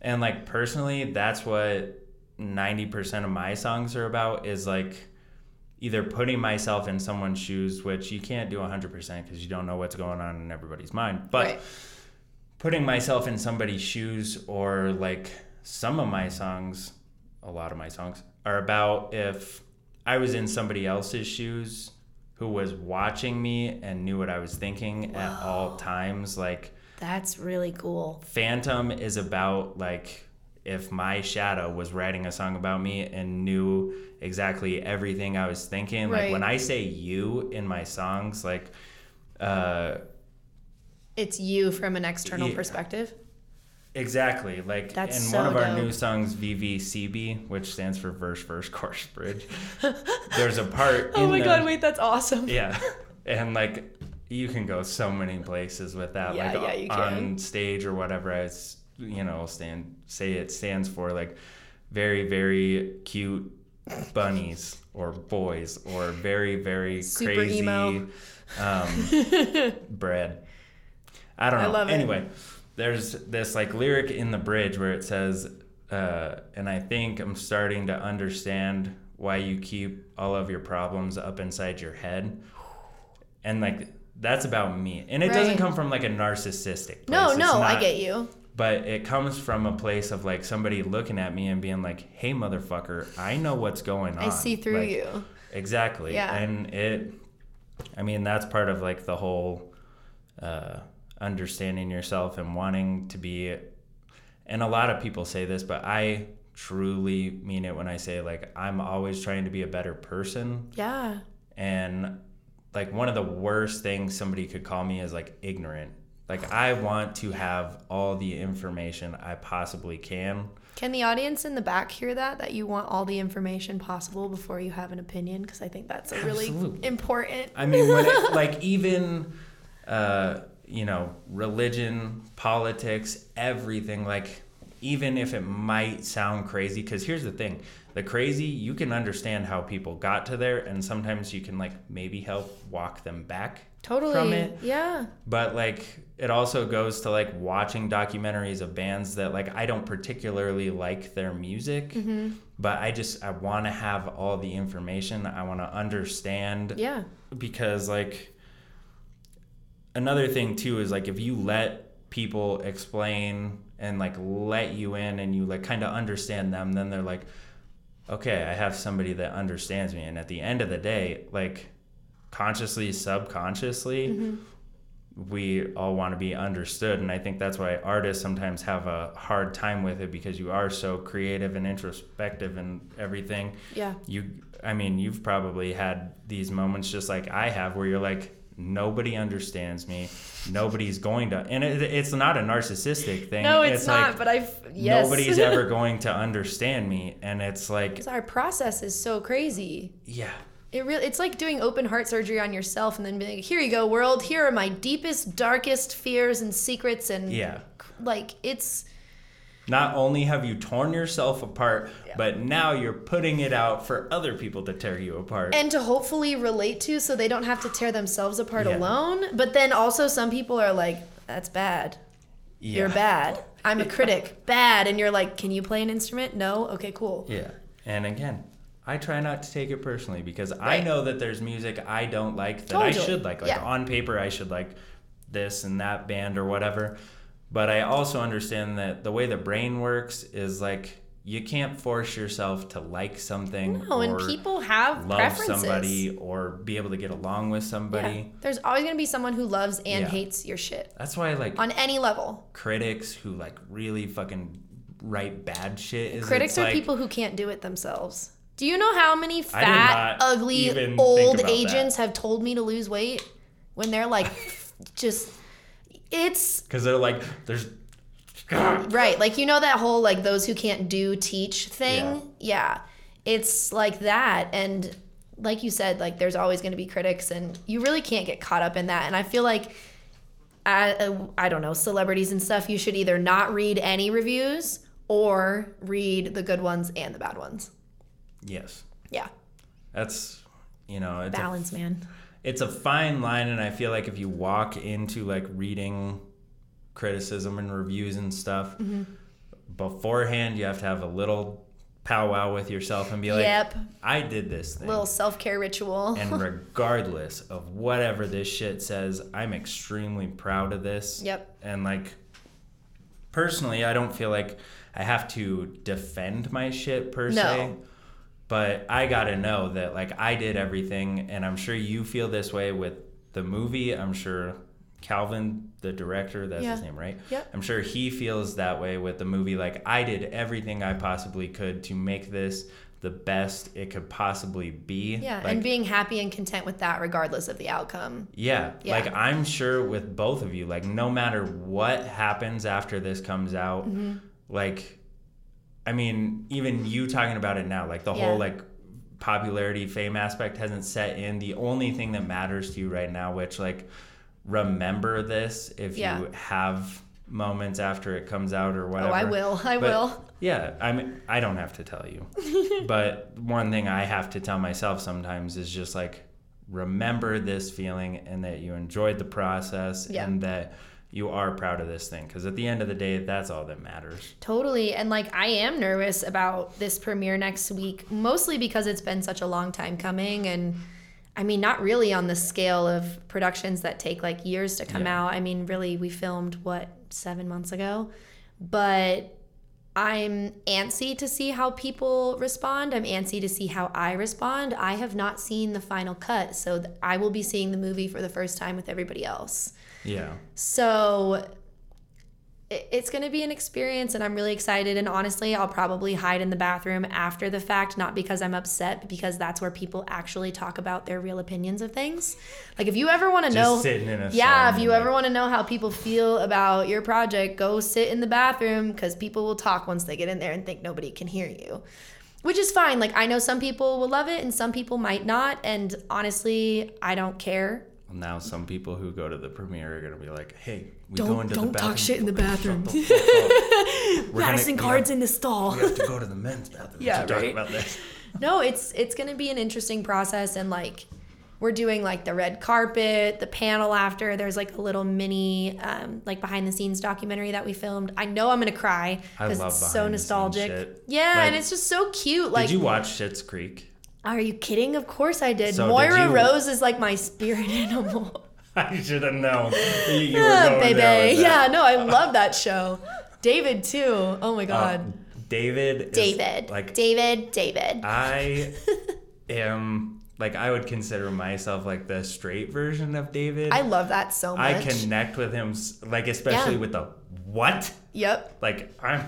And like personally, that's what 90% of my songs are about is like either putting myself in someone's shoes, which you can't do 100% because you don't know what's going on in everybody's mind. But Right. putting myself in somebody's shoes or like some of my songs a lot of my songs are about if i was in somebody else's shoes who was watching me and knew what i was thinking at all times like That's really cool. phantom is about like if my shadow was writing a song about me and knew exactly everything i was thinking like when i say you in my songs like uh It's you from an external Yeah. perspective. Exactly. Like That's in so one of our dope. new songs, VVCB, which stands for verse, verse, chorus, bridge. There's a part. Oh my the- god, wait, that's awesome. Yeah, and like you can go so many places with that. Yeah, like yeah, you on can. stage or whatever. It's you know stand say it stands for like very very cute bunnies or boys or very very Super crazy emo. um, bread. I don't know. I love it. There's this like lyric in the bridge where it says, uh, and I think I'm starting to understand why you keep all of your problems up inside your head. And like that's about me. And it doesn't come from like a narcissistic place. No, It's no, I get you. But it comes from a place of like somebody looking at me and being like, "Hey, motherfucker, I know what's going on. I see through Like, you. Exactly. Yeah. And it, I mean, that's part of like the whole uh, understanding yourself and wanting to be. And a lot of people say this, but I truly mean it when I say like I'm always trying to be a better person. Yeah. And like one of the worst things somebody could call me is like ignorant. Like I want to have all the information I possibly can. Can the audience in the back hear that? That you want all the information possible before you have an opinion? Because I think that's a really Absolutely. important. I mean, when it, like even, uh, you know, religion, politics, everything. Like even if it might sound crazy, because here's the thing: the crazy you can understand how people got to there, and sometimes you can like maybe help walk them back Totally. from it. Yeah. But like it also goes to like watching documentaries of bands that like I don't particularly like their music, Mm-hmm. but I just I want to have all the information. I want to understand Yeah. because like another thing too is like if you let people explain and like let you in and you like kind of understand them then they're like okay i have somebody that understands me. And at the end of the day like consciously subconsciously mm-hmm. we all want to be understood. And i think that's why artists sometimes have a hard time with it because you are so creative and introspective and everything. Yeah. you i mean you've probably had these moments just like i have where you're like nobody understands me. Nobody's going to, and it, it's not a narcissistic thing. No, it's, not. but I, yes. nobody's ever going to understand me, and it's like, our process is so crazy. yeah, It really, it's like doing open heart surgery on yourself and then being like, here you go, world. Here are my deepest, darkest fears and secrets. And yeah. like, it's, Not only have you torn yourself apart, but now you're putting it out for other people to tear you apart. and to hopefully relate to so they don't have to tear themselves apart Yeah. alone. But then also, some people are like, that's bad. yeah. You're bad. I'm a critic. bad. And you're like, can you play an instrument? No? Okay, cool. Yeah. And again, I try not to take it personally because I know that there's music I don't like that I should like. Like Yeah. on paper, I should like this and that band or whatever. But I also understand that the way the brain works is like you can't force yourself to like something No, and people have love preferences. somebody or be able to get along with Yeah. somebody. There's always going to be someone who loves and Yeah. hates your shit That's why like on any level. critics who like really fucking write bad shit is Critics are like, people who can't do it themselves. Do you know how many fat, ugly, old about that. agents have told me to lose weight when they're like, just, it's because they're like there's right. Like, you know, that whole like those who can't do teach thing? Yeah. It's like that. And like you said, like there's always going to be critics, and you really can't get caught up in that. And I feel like, I, I don't know, celebrities and stuff, you should either not read any reviews or read the good ones and the bad ones. yes Yeah. that's you know it's a, Balance, man. It's a fine line and i feel like if you walk into like reading criticism and reviews and stuff Mm-hmm. beforehand you have to have a little powwow with yourself and be like Yep. i did this thing Little self care ritual. and regardless of whatever this shit says i'm extremely proud of this Yep. and like personally i don't feel like i have to defend my shit per No. se but i gotta know that like i did everything and i'm sure you feel this way with the movie i'm sure calvin the director that's his name right Yep. i'm sure he feels that way with the movie like i did everything i possibly could to make this the best it could possibly be yeah. Like, and being happy and content with that, regardless of the outcome. yeah, Yeah. like I'm sure with both of you, like no matter what happens after this comes out, Mm-hmm. like I mean, even you talking about it now, like the Yeah. whole like popularity, fame aspect hasn't set in. The only thing that matters to you right now, which like remember this if Yeah. you have moments after it comes out or whatever. Oh. I will. I But, will. Yeah, I mean, I don't have to tell you, but one thing I have to tell myself sometimes is just like remember this feeling and that you enjoyed the process Yeah. and that you are proud of this thing because at the end of the day, that's all that matters. Totally. And like, I am nervous about this premiere next week, mostly because it's been such a long time coming. And I mean, not really on the scale of productions that take like years to come Yeah. out. I mean, really, we filmed what, seven months ago? But I'm antsy to see how people respond. I'm antsy to see how I respond. I have not seen the final cut, so th- I will be seeing the movie for the first time with everybody else. Yeah. So it's going to be an experience and I'm really excited. And honestly, I'll probably hide in the bathroom after the fact, not because I'm upset, but because that's where people actually talk about their real opinions of things. Like if you ever want to know, sitting in a yeah, if you ever want to know how people feel about your project, go sit in the bathroom because people will talk once they get in there and think nobody can hear you. Which is fine. Like I know some people will love it and some people might not. And honestly, I don't care. Now, some people who go to the premiere are going to be like, hey, we Don't- go into don't the talk bathroom. shit in the bathroom. Shut the fuck up. We're Madison cards have- in the stall. We have to go to the men's bathroom Yeah, to talk about this. no, it's it's gonna be an interesting process and like we're doing like the red carpet, the panel after. There's like a little mini um, like behind the scenes documentary that we filmed. I know I'm gonna cry because it's so behind the scenes nostalgic. Yeah, Like- and it's just so cute. Like Did you watch Schitt's Creek? Are you kidding? Of course I did. So did Moira you- Rose is like my spirit animal. I should have known. You, you were going baby. there with that. Yeah, no, I love that show. David too. Oh my god. Uh, David. is, David. Like David. David. I am like I would consider myself like the straight version of David. I love that so much. I connect with him like especially Yeah. with the what? Yep. Like I'm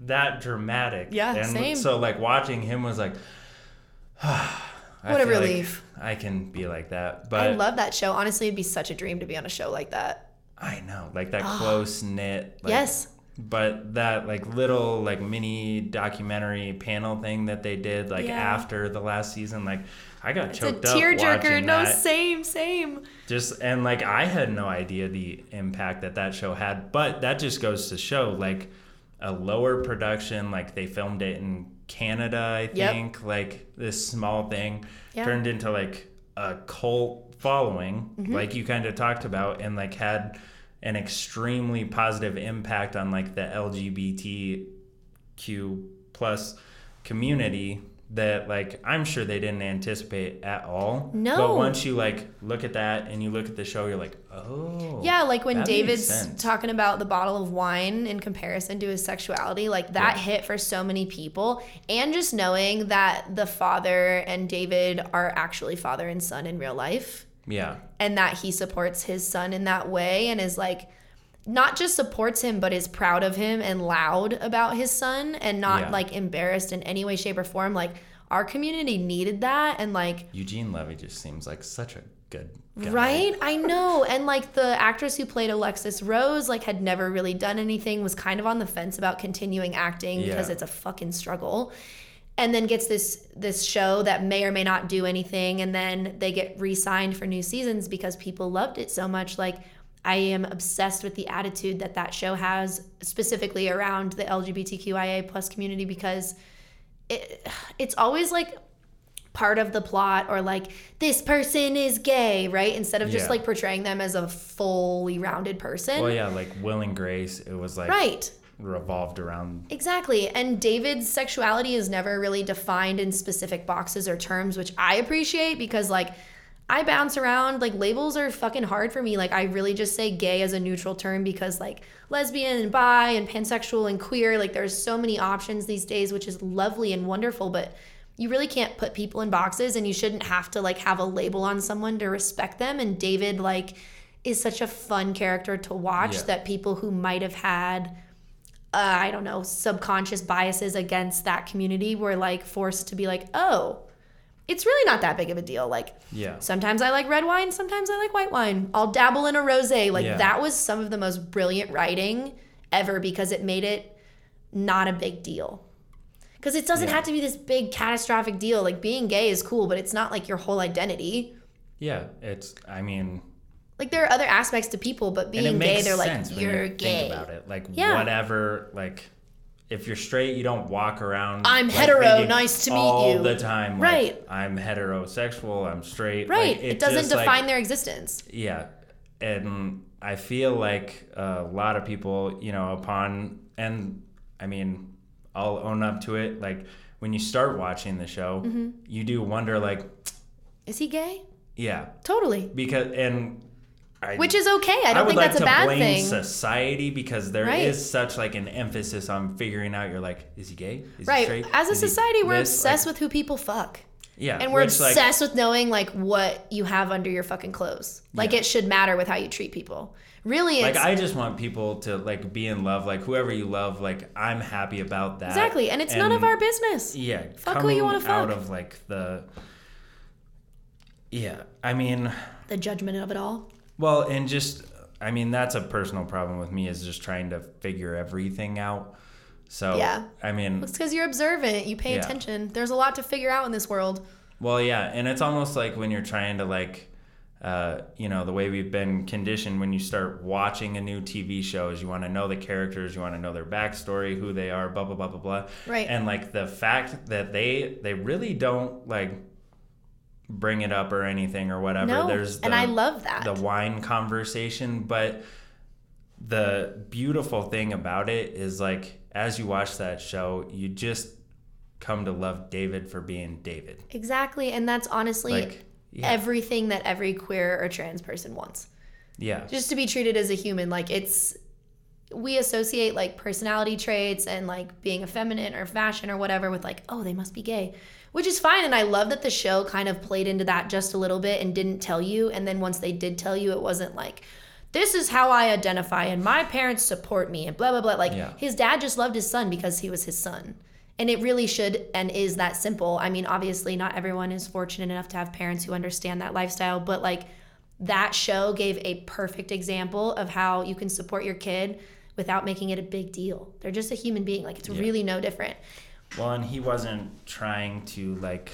that dramatic. Yeah, and same. So like watching him was like What a feel like relief. I can be like that, but I love that show. Honestly, it'd be such a dream to be on a show like that. I know, like that ah. close knit. Like, yes. But that like little like mini documentary panel thing that they did like Yeah. after the last season, like I got It's a choked up tearjerker. No, that. same, same. Just and like I had no idea the impact that that show had, but that just goes to show like a lower production. Like they filmed it in Canada, I Yep. think. Like this small thing Yeah. turned into like a cult following, Mm-hmm. like you kind of talked about, and like had an extremely positive impact on like the LGBTQ plus community that like I'm sure they didn't anticipate at all. No. But once you like look at that and you look at the show, you're like, oh. Yeah, like when David's talking about the bottle of wine in comparison to his sexuality, like that Yeah. hit for so many people. And just knowing that the father and David are actually father and son in real life Yeah. and that he supports his son in that way and is like not just supports him but is proud of him and loud about his son and not Yeah. like embarrassed in any way shape or form like our community needed that and like Eugene Levy just seems like such a good guy. Right? I know. And like the actress who played Alexis Rose like had never really done anything, was kind of on the fence about continuing acting because it's a fucking struggle. And then gets this this show that may or may not do anything and then they get re-signed for new seasons because people loved it so much like I am obsessed with the attitude that that show has specifically around the LGBTQIA plus community because it, it's always like part of the plot or like this person is gay, right? Instead of just Yeah. like portraying them as a fully rounded person. Well, yeah, like Will and Grace, it was like Right. revolved around. Exactly. And David's sexuality is never really defined in specific boxes or terms, which I appreciate because like I bounce around like labels are fucking hard for me. Like I really just say gay as a neutral term because like lesbian and bi and pansexual and queer, like there's so many options these days, which is lovely and wonderful, but you really can't put people in boxes and you shouldn't have to like have a label on someone to respect them and David like is such a fun character to watch Yeah. that people who might have had uh, I don't know, subconscious biases against that community were like forced to be like, oh, it's really not that big of a deal. Like, Yeah. sometimes I like red wine, sometimes I like white wine. I'll dabble in a rose. Like, Yeah. that was some of the most brilliant writing ever because it made it not a big deal. Because it doesn't Yeah. have to be this big catastrophic deal. Like, being gay is cool, but it's not like your whole identity. Yeah. It's, I mean, Like, there are other aspects to people, but being gay, they're like, you're you gay. about it. Like, Yeah. whatever, like, if you're straight, you don't walk around. I'm like, hetero, nice to meet all you. All the time. Right. Like, I'm heterosexual. I'm straight. Right. Like, it doesn't just, define their existence. Yeah. And I feel like a lot of people, you know, upon, and I mean, I'll own up to it. Like, when you start watching the show, Mm-hmm. you do wonder, like, Is he gay? yeah, Totally. because, and I, Which is okay. I don't would think like that's a to bad blame thing. society because there is Right. such like an emphasis on figuring out. You're like, is he gay? Is he Right. straight? As a Is he we're this?" obsessed Like, with who people fuck. yeah, And we're which, like, obsessed with knowing like what you have under your fucking clothes. Like Yeah. it should matter with how you treat people. Really like I just want people to like be in love, like whoever you love. Like I'm happy about that. Exactly. And it's none of our business. Yeah, Fuck who you wanna fuck. out of like the. Yeah, I mean, The judgment of it all. Well, and just, I mean, that's a personal problem with me is just trying to figure everything out. So Yeah. I mean, It's because you're observant. You pay Yeah. attention. There's a lot to figure out in this world. Well, yeah, and it's almost like when you're trying to like, uh, you know, the way we've been conditioned when you start watching a new TV show is you want to know the characters, you want to know their backstory, who they are, blah blah blah blah blah. Right. And like the fact that they they really don't like bring it up or anything or whatever. No. There's and I love that. the wine conversation, but the beautiful thing about it is like as you watch that show, you just come to love David for being David. exactly. And that's honestly Like, yeah. everything that every queer or trans person wants. Yeah. just to be treated as a human like it's we associate like personality traits and like being effeminate or fashion or whatever with like oh they must be gay which is fine and i love that the show kind of played into that just a little bit and didn't tell you and then once they did tell you it wasn't like this is how i identify and my parents support me and blah blah blah like Yeah. his dad just loved his son because he was his son And it really should and is that simple. I mean, obviously, not everyone is fortunate enough to have parents who understand that lifestyle, but like that show gave a perfect example of how you can support your kid without making it a big deal. They're just a human being. Like, it's Yeah. really no different. Well, and he wasn't trying to like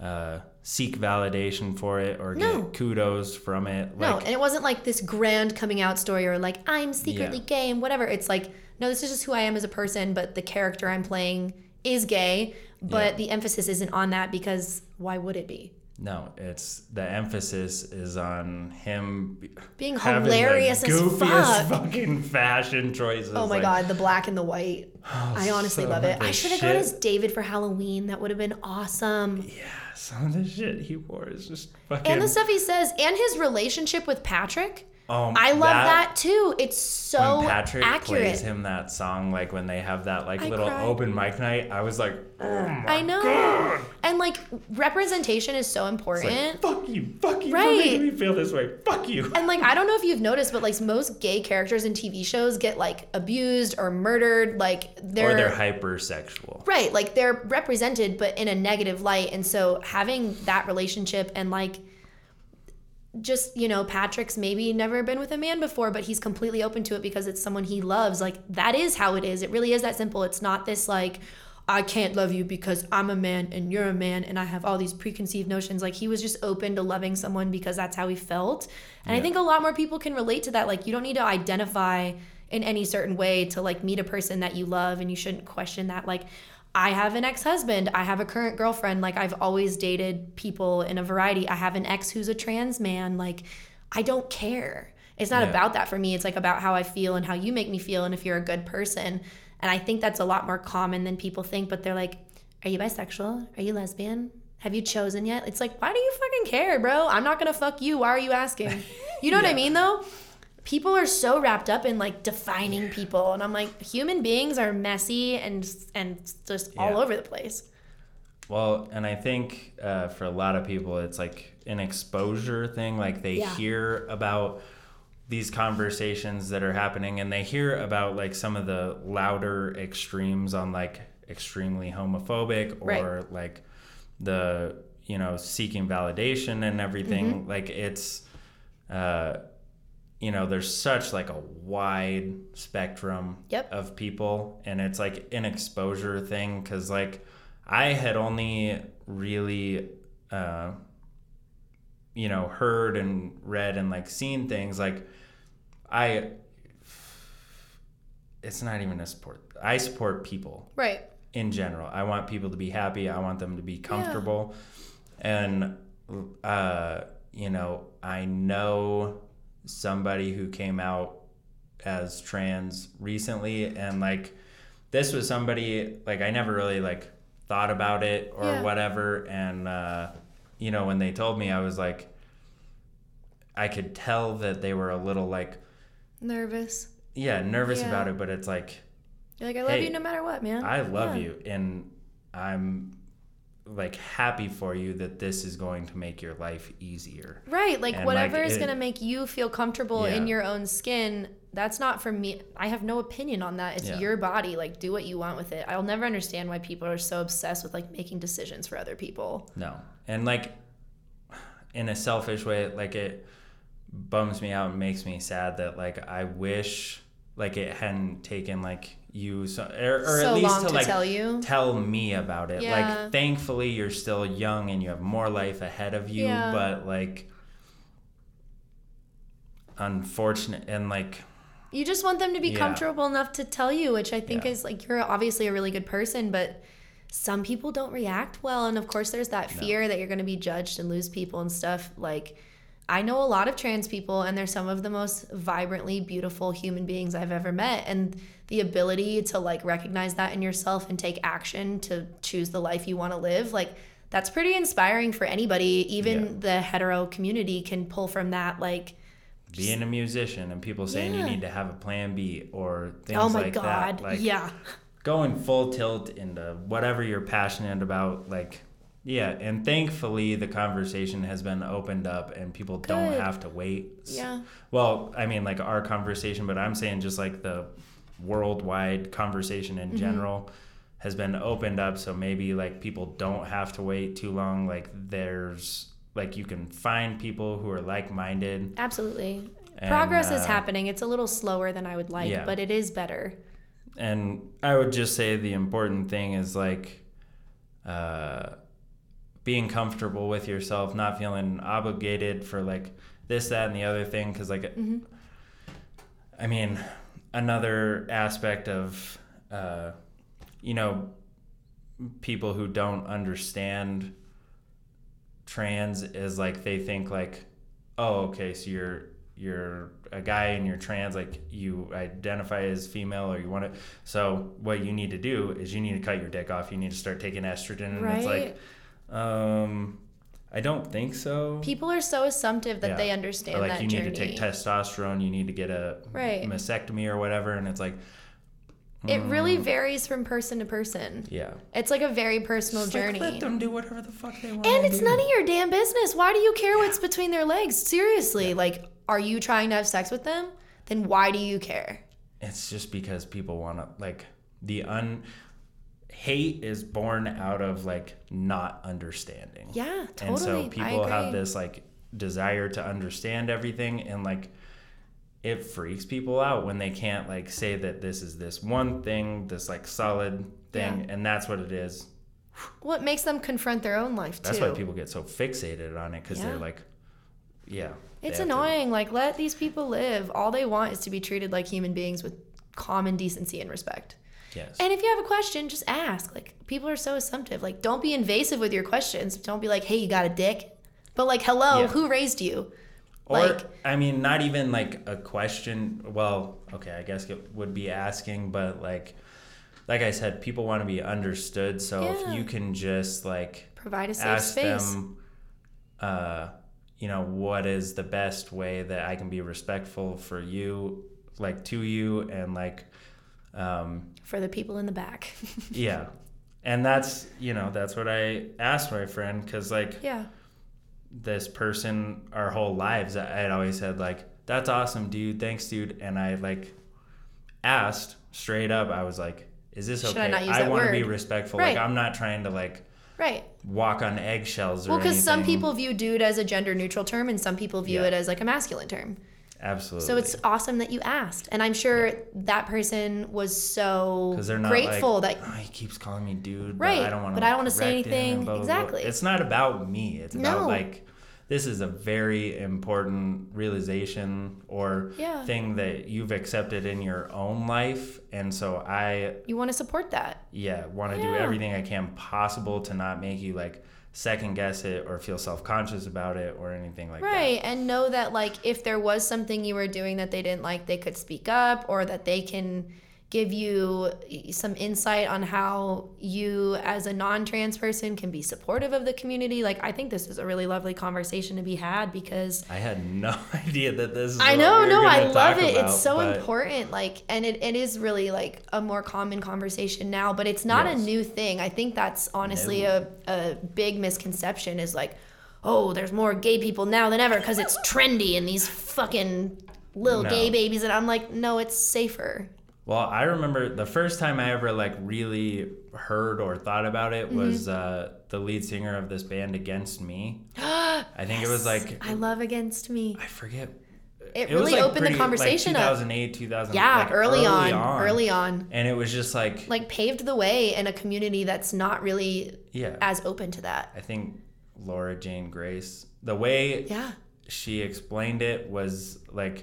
uh, seek validation for it or No. get kudos from it. no, and it wasn't like this grand coming out story or like, I'm secretly Yeah. gay and whatever. It's like, no, this is just who I am as a person, but the character I'm playing is gay, but Yeah. the emphasis isn't on that because why would it be? No, it's the emphasis is on him be- Being having the hilarious as goofiest fuck. fucking fashion choices. Oh my like, god, the black and the white. Oh, I honestly love it. I should have gone shit- as David for Halloween. That would have been awesome. Yeah, some of the shit he wore is just fucking. And the stuff he says, and his relationship with Patrick. Um, I love that, too. It's so when Patrick accurate. plays him that song, like when they have that like I little cried. open mic night, I was like, oh I know. god. And like representation is so important. like, fuck you, fuck you, Right. for making me feel this way, fuck you. and like I don't know if you've noticed, but like most gay characters in TV shows get like abused or murdered. Like they're, or they're hypersexual. right, like they're represented, but in a negative light. And so having that relationship and like just you know Patrick's maybe never been with a man before, but he's completely open to it because it's someone he loves. Like that is how it is. It really is that simple. It's not this like. I can't love you because I'm a man and you're a man and I have all these preconceived notions. Like he was just open to loving someone because that's how he felt. And I think a lot more people can relate to that. Like you don't need to identify in any certain way to like meet a person that you love and you shouldn't question that. Like I have an ex-husband, I have a current girlfriend, like I've always dated people in a variety. I have an ex who's a trans man. Like I don't care. It's not Yeah. about that for me. It's like about how I feel and how you make me feel and if you're a good person. And I think that's a lot more common than people think, but they're like, Are you bisexual? Are you lesbian? Have you chosen yet? It's like, why do you fucking care, bro? I'm not gonna fuck you. Why are you asking? You know what I mean though? People are so wrapped up in like defining people, and I'm like, human beings are messy and and just all over the place. Well, and I think uh, for a lot of people, it's like an exposure thing. Like they Yeah. hear about these conversations that are happening, and they hear about like some of the louder extremes on like extremely homophobic or Right. like the you know seeking validation and everything. Mm-hmm. Like it's. Uh, you know, there's such like a wide spectrum Yep. of people, and it's like an exposure thing because like I had only really, uh, you know, heard and read and like seen things like I. It's not even a support. I support people Right. in general. I want people to be happy. I want them to be comfortable. And, uh, you know, I know somebody who came out as trans recently and like this was somebody like I never really like thought about it or Yeah. whatever and uh you know when they told me I was like I could tell that they were a little like Nervous. yeah nervous Yeah. about it but it's like You're like, I love Hey, you no matter what, man. I love Yeah. you and I'm like happy for you that this is going to make your life easier. Right. Like And, whatever like, is gonna make you feel comfortable in your own skin, that's not for me. I have no opinion on that. It's Yeah. your body. Like do what you want with it. I'll never understand why people are so obsessed with like making decisions for other people. No. And like in a selfish way, like it bums me out and makes me sad that like I wish like it hadn't taken like you so, or, or so at least to to like tell you. tell me about it. Yeah. Like thankfully you're still young and you have more life ahead of you, Yeah. but like unfortunate and like You just want them to be Yeah. comfortable enough to tell you, which I think is like you're obviously a really good person, but some people don't react well. And of course, there's that fear that you're going to be judged and lose people and stuff. Like, I know a lot of trans people, and they're some of the most vibrantly beautiful human beings I've ever met. And the ability to like recognize that in yourself and take action to choose the life you want to live, like, that's pretty inspiring for anybody. Even Yeah. the hetero community can pull from that, like, being a musician and people saying you need to have a plan B or things oh my like God. that. Like yeah. going full tilt into whatever you're passionate about, like yeah, and thankfully the conversation has been opened up and people don't have to wait. Yeah. Well, I mean like our conversation, but I'm saying just like the worldwide conversation Mm-hmm. in general has been opened up so maybe like people don't have to wait too long like there's like you can find people who are like-minded Absolutely. And, Progress is uh, happening. It's a little slower than I would like, Yeah. but it is better. and i would just say the important thing is like uh being comfortable with yourself not feeling obligated for like this that and the other thing because like i mean another aspect of uh you know people who don't understand trans is like they think like oh okay so you're you're a guy and you're trans like you identify as female or you want to so what you need to do is you need to cut your dick off. You need to start taking estrogen and it's like um i don't think so People are so assumptive that Yeah. they understand or like you journey. need to take testosterone you need to get a Right. mastectomy or whatever and it's like it really Mm. varies from person to person. yeah It's like a very personal Just, like, journey. let them do whatever the fuck they want and it's do. none of your damn business. Why do you care what's between their legs? Seriously, like, are you trying to have sex with them? Then why do you care? it's just because people want to like the un hate is born out of like not understanding Yeah, totally. and so people have this like desire to understand everything and like it freaks people out when they can't like say that this is this one thing this like solid thing and that's what it is What makes them confront their own life too? that's why people get so fixated on it because Yeah. they're like yeah It's have to- annoying. Like, let these people live. All they want is to be treated like human beings with common decency and respect. Yes And if you have a question, just ask. Like, people are so assumptive. Like, don't be invasive with your questions. Don't be like, hey, you got a dick? But, like, hello, Yeah. who raised you? Or Like- I mean, not even like a question. Well, okay, I guess it would be asking, but like, like I said, people want to be understood. So Yeah. if you can just like Provide a safe ask space. them, uh, you know, what is the best way that I can be respectful for you, like to you, and like, um, for the people in the back. yeah, and that's you know that's what I asked my friend because like yeah. this person our whole lives i had always said like that's awesome dude thanks dude and i like asked straight up i was like is this okay I that want to be respectful Right. like i'm not trying to like Right. walk on eggshells or Well, because some people view dude as a gender neutral term and some people view Yeah. it as like a masculine term. Absolutely So it's awesome that you asked. And I'm sure that person was so grateful like, that oh, he keeps calling me dude Right, but i don't want to but I don't wanna say anything. Exactly. it's not about me it's about like this is a very important realization or Yeah. thing that you've accepted in your own life and so i you want to support that. yeah want to do everything i can possible to not make you like second guess it or feel self-conscious about it or anything like that. Right. And know that, like, if there was something you were doing that they didn't like, they could speak up or that they can give you some insight on how you, as a non trans person, can be supportive of the community. Like, I think this is a really lovely conversation to be had because. i had no idea that this is I know, no, I love it. about, it's so but important. Like, and it, it is really like a more common conversation now, but it's not Yes. a new thing. I think that's honestly a, a big misconception is like, oh, there's more gay people now than ever because it's trendy and these fucking little No. gay babies. And I'm like, no, it's safer. Well i remember the first time i ever like really heard or thought about Mm-hmm. it was uh the lead singer of this band against me i think it was like I love Against Me. i forget It, it really like opened pretty, the conversation like up. 2008 2000 Yeah, like early, on, early on. and it was just like Like paved the way in a community that's not really yeah as open to that. i think laura jane grace the way Yeah. she explained it was like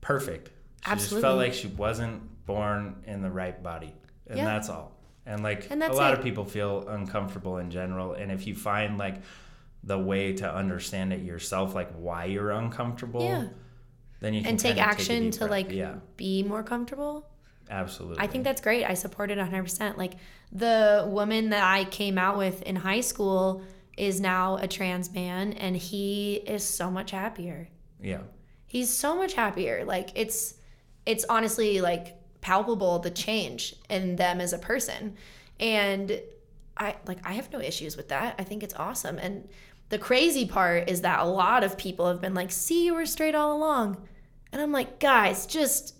perfect. She just felt like she wasn't born in the right body. And Yeah. that's all. And like And a lot it. of people feel uncomfortable in general. And if you find like the way to understand it yourself, like why you're uncomfortable, Yeah. then you can And take action deep to breath. like yeah, be more comfortable. absolutely. I think that's great. I support it 100%. Like the woman that I came out with in high school is now a trans man and he is so much happier. yeah, He's so much happier. Like it's it's honestly like palpable the change in them as a person. And I like I have no issues with that. I think it's awesome. And the crazy part is that a lot of people have been like, "See, you were straight all along." And I'm like, "Guys, just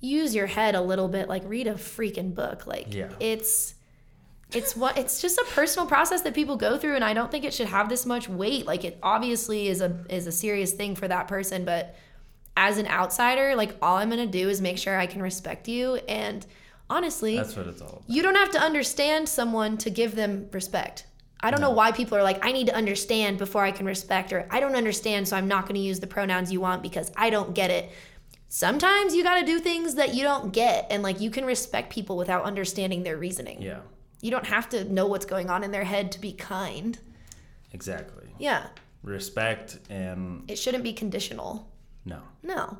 use your head a little bit. Like read a freaking book. Like Yeah. it's it's what it's just a personal process that people go through and I don't think it should have this much weight. Like it obviously is a is a serious thing for that person, but as an outsider, like all I'm to do is make sure I can respect you and honestly, That's what it's all about. you don't have to understand someone to give them respect. I don't know why people are like, I need to understand before I can respect, or I don't understand, so I'm not to use the pronouns you want because I don't get it. Sometimes you got to do things that you don't get, and like you can respect people without understanding their reasoning. Yeah, You don't have to know what's going on in their head to be kind. exactly. Yeah. Respect and It shouldn't be conditional. No. No.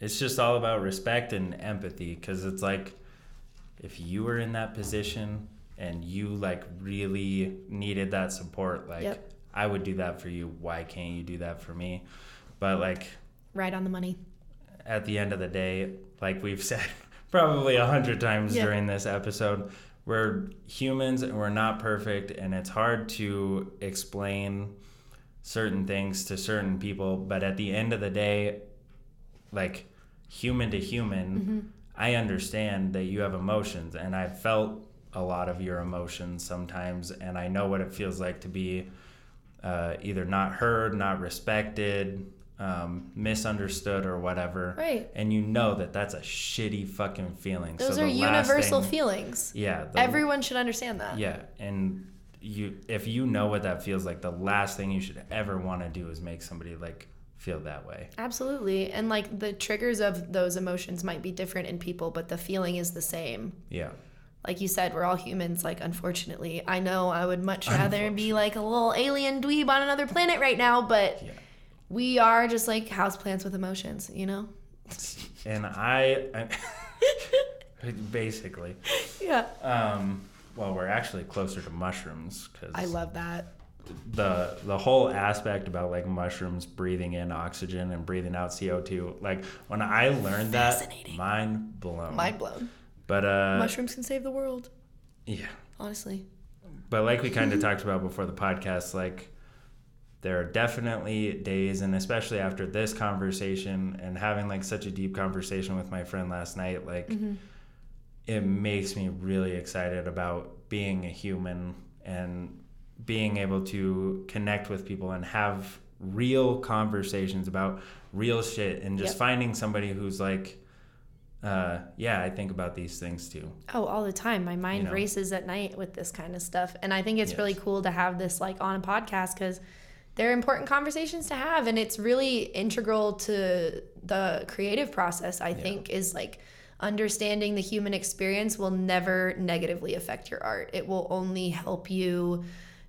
It's just all about respect and empathy because it's like if you were in that position and you like really needed that support, like Yep. I would do that for you. Why can't you do that for me? But like Right on the money. at the end of the day, like we've said probably a hundred times Yeah. during this episode, we're humans and we're not perfect, and it's hard to explain certain things to certain people. But at the end of the day, like human to human, I understand that you have emotions, and I've felt a lot of your emotions sometimes, and I know what it feels like to be uh, either not heard, not respected, um, misunderstood, or whatever. Right. And you know that that's a shitty fucking feeling. Those so are universal thing- feelings. Yeah. the- Everyone should understand that. Yeah, and you if you know what that feels like, the last thing you should ever want to do is make somebody like feel that way. Absolutely. And like the triggers of those emotions might be different in people, but the feeling is the same. Yeah. Like you said, we're all humans. Like, unfortunately, I know I would much rather be like a little alien dweeb on another planet right now, but Yeah. we are just like houseplants with emotions, you know? And I, I basically, Yeah. um, well, we're actually closer to mushrooms because I love that. The the whole aspect about like mushrooms breathing in oxygen and breathing out CO two. Like when I learned that, Fascinating. mind blown. Mind blown. But uh, Mushrooms can save the world, yeah. honestly. But like we kind of talked about before the podcast, like there are definitely days, and especially after this conversation and having like such a deep conversation with my friend last night, like it makes me really excited about being a human and being able to connect with people and have real conversations about real shit and just Yep. finding somebody who's like uh, yeah, I think about these things too. Oh, all the time. My mind know? races at night with this kind of stuff. And I think it's really cool to have this like on a podcast because they're important conversations to have. And it's really integral to the creative process, I think, is like understanding the human experience will never negatively affect your art. It will only help you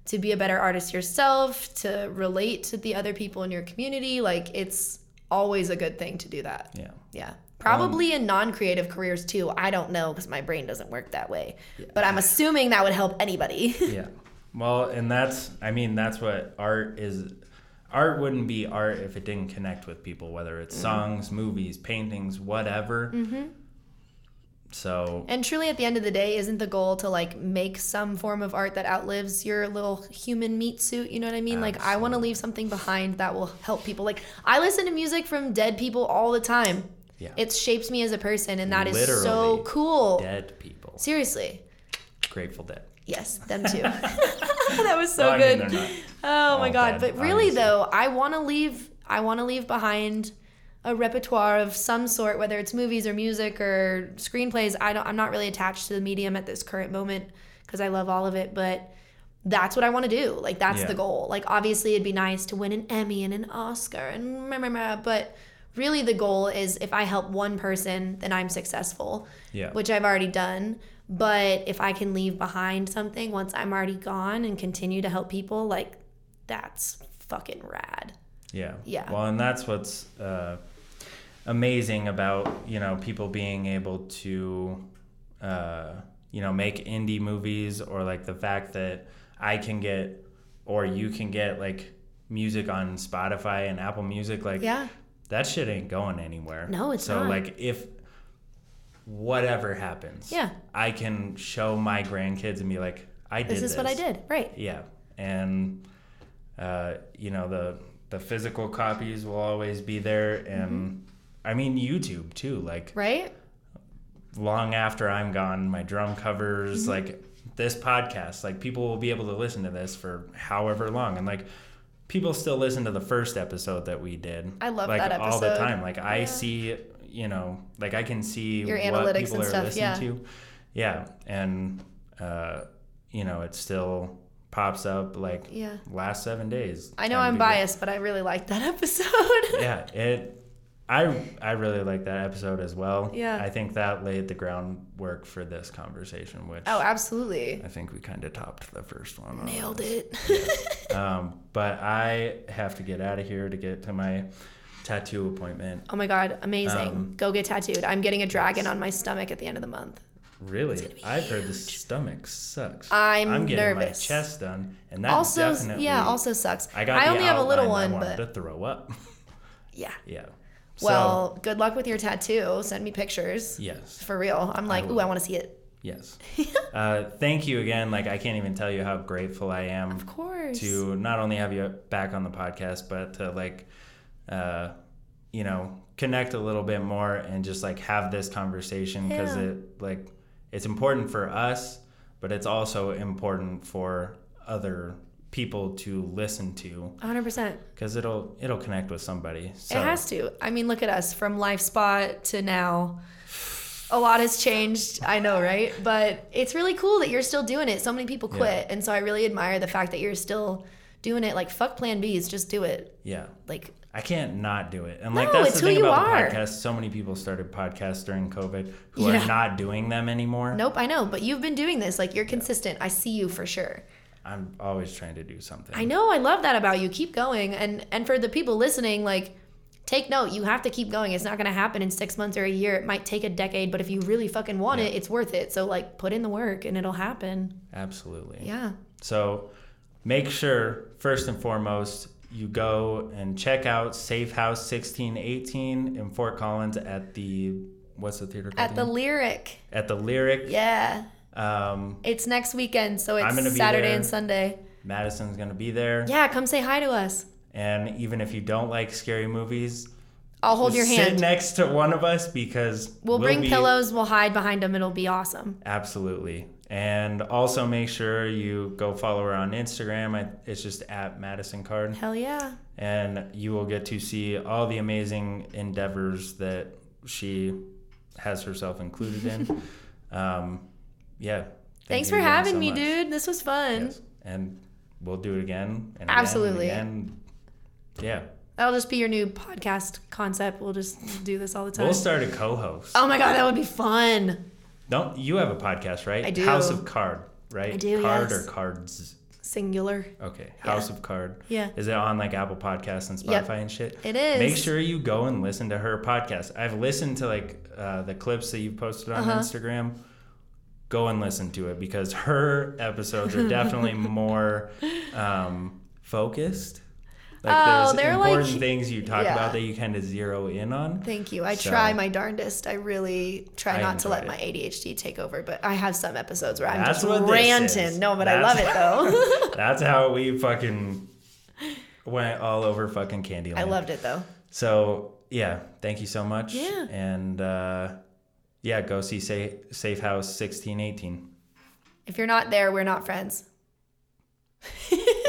to be a better artist yourself, to relate to the other people in your community. Like it's always a good thing to do that. Yeah. Yeah. Probably in non creative careers too. I don't know because my brain doesn't work that way. But I'm assuming that would help anybody. yeah. Well, and that's I mean that's what art is. Art wouldn't be art if it didn't connect with people, whether it's songs, movies, paintings, whatever. Mm-hmm. So and truly, at the end of the day, isn't the goal to like make some form of art that outlives your little human meat suit? You know what I mean? Like, I want to leave something behind that will help people. Like, I listen to music from dead people all the time. Yeah. It shapes me as a person, and that is so cool. dead people, Seriously. Grateful Dead. Yes, them too. that was so Well, I mean, good. Oh my god! dead, But really, obviously. though, I want to leave. I want to leave behind a repertoire of some sort, whether it's movies or music or screenplays. I don't. I'm not really attached to the medium at this current moment because I love all of it. But that's what I want to do. Like that's Yeah. the goal. Like obviously, it'd be nice to win an Emmy and an Oscar and meh, meh, meh, but really the goal is if I help one person, then I'm successful Yeah. which I've already done. But if I can leave behind something once I'm already gone and continue to help people, like that's fucking rad. Yeah. Yeah. Well, and that's what's uh, amazing about you know people being able to uh, you know make indie movies or like the fact that I can get or you can get like music on Spotify and Apple Music like Yeah. that shit ain't going anywhere. No, it's so not. like if whatever happens, Yeah. I can show my grandkids and be like, I did This is what I did. Right. yeah, and uh, you know the the physical copies will always be there, and I mean YouTube too. Like Right? long after I'm gone, my drum covers, Mm-hmm. like this podcast, like people will be able to listen to this for however long. And like people still listen to the first episode that we did. I love like that all the time. Like I see, you know, like I can see Your what analytics people and are stuff, listening yeah. to. Yeah. And uh, you know, it still pops up like Yeah. last seven days. I know I'm biased, but I really liked that episode. yeah, it. I I really like that episode as well. Yeah. I think that laid the groundwork for this conversation, which oh, absolutely. I think we kind of topped the first one. Nailed it. Um, but I have to get out of here to get to my tattoo appointment. Oh my god, amazing. Um, Go get tattooed. I'm getting a dragon on my stomach at the end of the month. Really, I've heard the stomach sucks. I'm I'm getting nervous. my chest done, and that also, definitely. yeah, also sucks. I got. I only have a little one, but to throw up. yeah. yeah. Well, good luck with your tattoo. Send me pictures. yes. For real. I'm like, ooh, I want to see it. Yes. uh, thank you again. Like I can't even tell you how grateful I am Of course. to not only have you back on the podcast, but to like, uh, you know, connect a little bit more and just like have this conversation because Yeah. it like it's important for us, but it's also important for other people to listen to 100%. because it'll it'll connect with somebody. So It has to. I mean, look at us from Life Spot to now. A lot has changed. I know, right? But it's really cool that you're still doing it. So many people quit. And so I really admire the fact that you're still doing it. Like, fuck plan Bs, just do it. yeah. Like, I can't not do it. And like No, that's the thing about are. the podcast. So many people started podcasts during COVID who Yeah. are not doing them anymore. nope, I know. But you've been doing this. Like, you're consistent. I see you for sure. I'm always trying to do something. I know. I love that about you. Keep going. And and for the people listening, like take note. You have to keep going. It's not going to happen in 6 months or a year. It might take a decade, but if you really fucking want it, it's worth it. So like put in the work and it'll happen. Absolutely. Yeah. So make sure first and foremost you go and check out Safe House 1618 in Fort Collins at the what's the theater called? At the? Lyric. at the Lyric. Yeah. Um, It's next weekend, so it's Saturday and Sunday. Madison's gonna be there. Yeah, come say hi to us. And even if you don't like scary movies, I'll hold your sit hand. next to one of us because We'll bring be- pillows, we'll hide behind them. It'll be awesome. Absolutely. And also make sure you go follow her on Instagram. It's just at Madison Card. Hell yeah. And you will get to see all the amazing endeavors that she has herself included in. um, yeah. Thank Thanks for having so me, much. dude. This was fun. Yes. And we'll do it again. And Absolutely. Again and again. Yeah. That'll just be your new podcast concept. We'll just do this all the time. We'll start a co host. oh my God, that would be fun. Don't you have a podcast, right? I do. House of Card, right? I do, Card yes. or cards? Singular. Okay. House of Card. Yeah. Is it on like Apple Podcasts and Spotify Yep. and shit? It is. Make sure you go and listen to her podcast. I've listened to like uh, the clips that you've posted on Uh-huh. Instagram. Go and listen to it because her episodes are definitely more um, focused. Like Oh, there's they're, important like- things you talk yeah. about that you kind of zero in on. Thank you. I So- try my darndest. I really try not to let enjoy my ADHD take over, but I have some episodes where I'm That's just ranting. No, but I love it though. That's how we fucking went all over fucking Candyland. I loved it though. So yeah, thank you so much. Yeah. And uh, yeah, go see Safe, Safe House sixteen eighteen. If you're not there, we're not friends.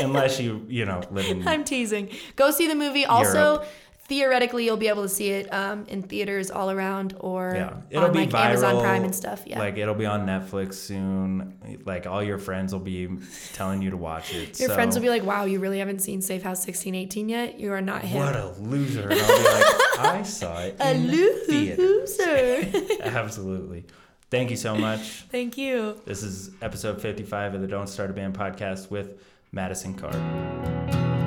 Unless you you know live in I'm teasing. Go see the movie. Also, theoretically, you'll be able to see it um, in theaters all around or yeah, it'll on be like viral. Amazon Prime and stuff. Yeah. Like it'll be on Netflix soon. Like all your friends will be telling you to watch it. Your so, friends will be like, "Wow, you really haven't seen Safe House 1618 yet? You are not hip." "What a loser!" And I'll be like, "I saw it a loser. Absolutely. Thank you so much. Thank you. This is episode 55 of the Don't Start a Band podcast with Madison Card.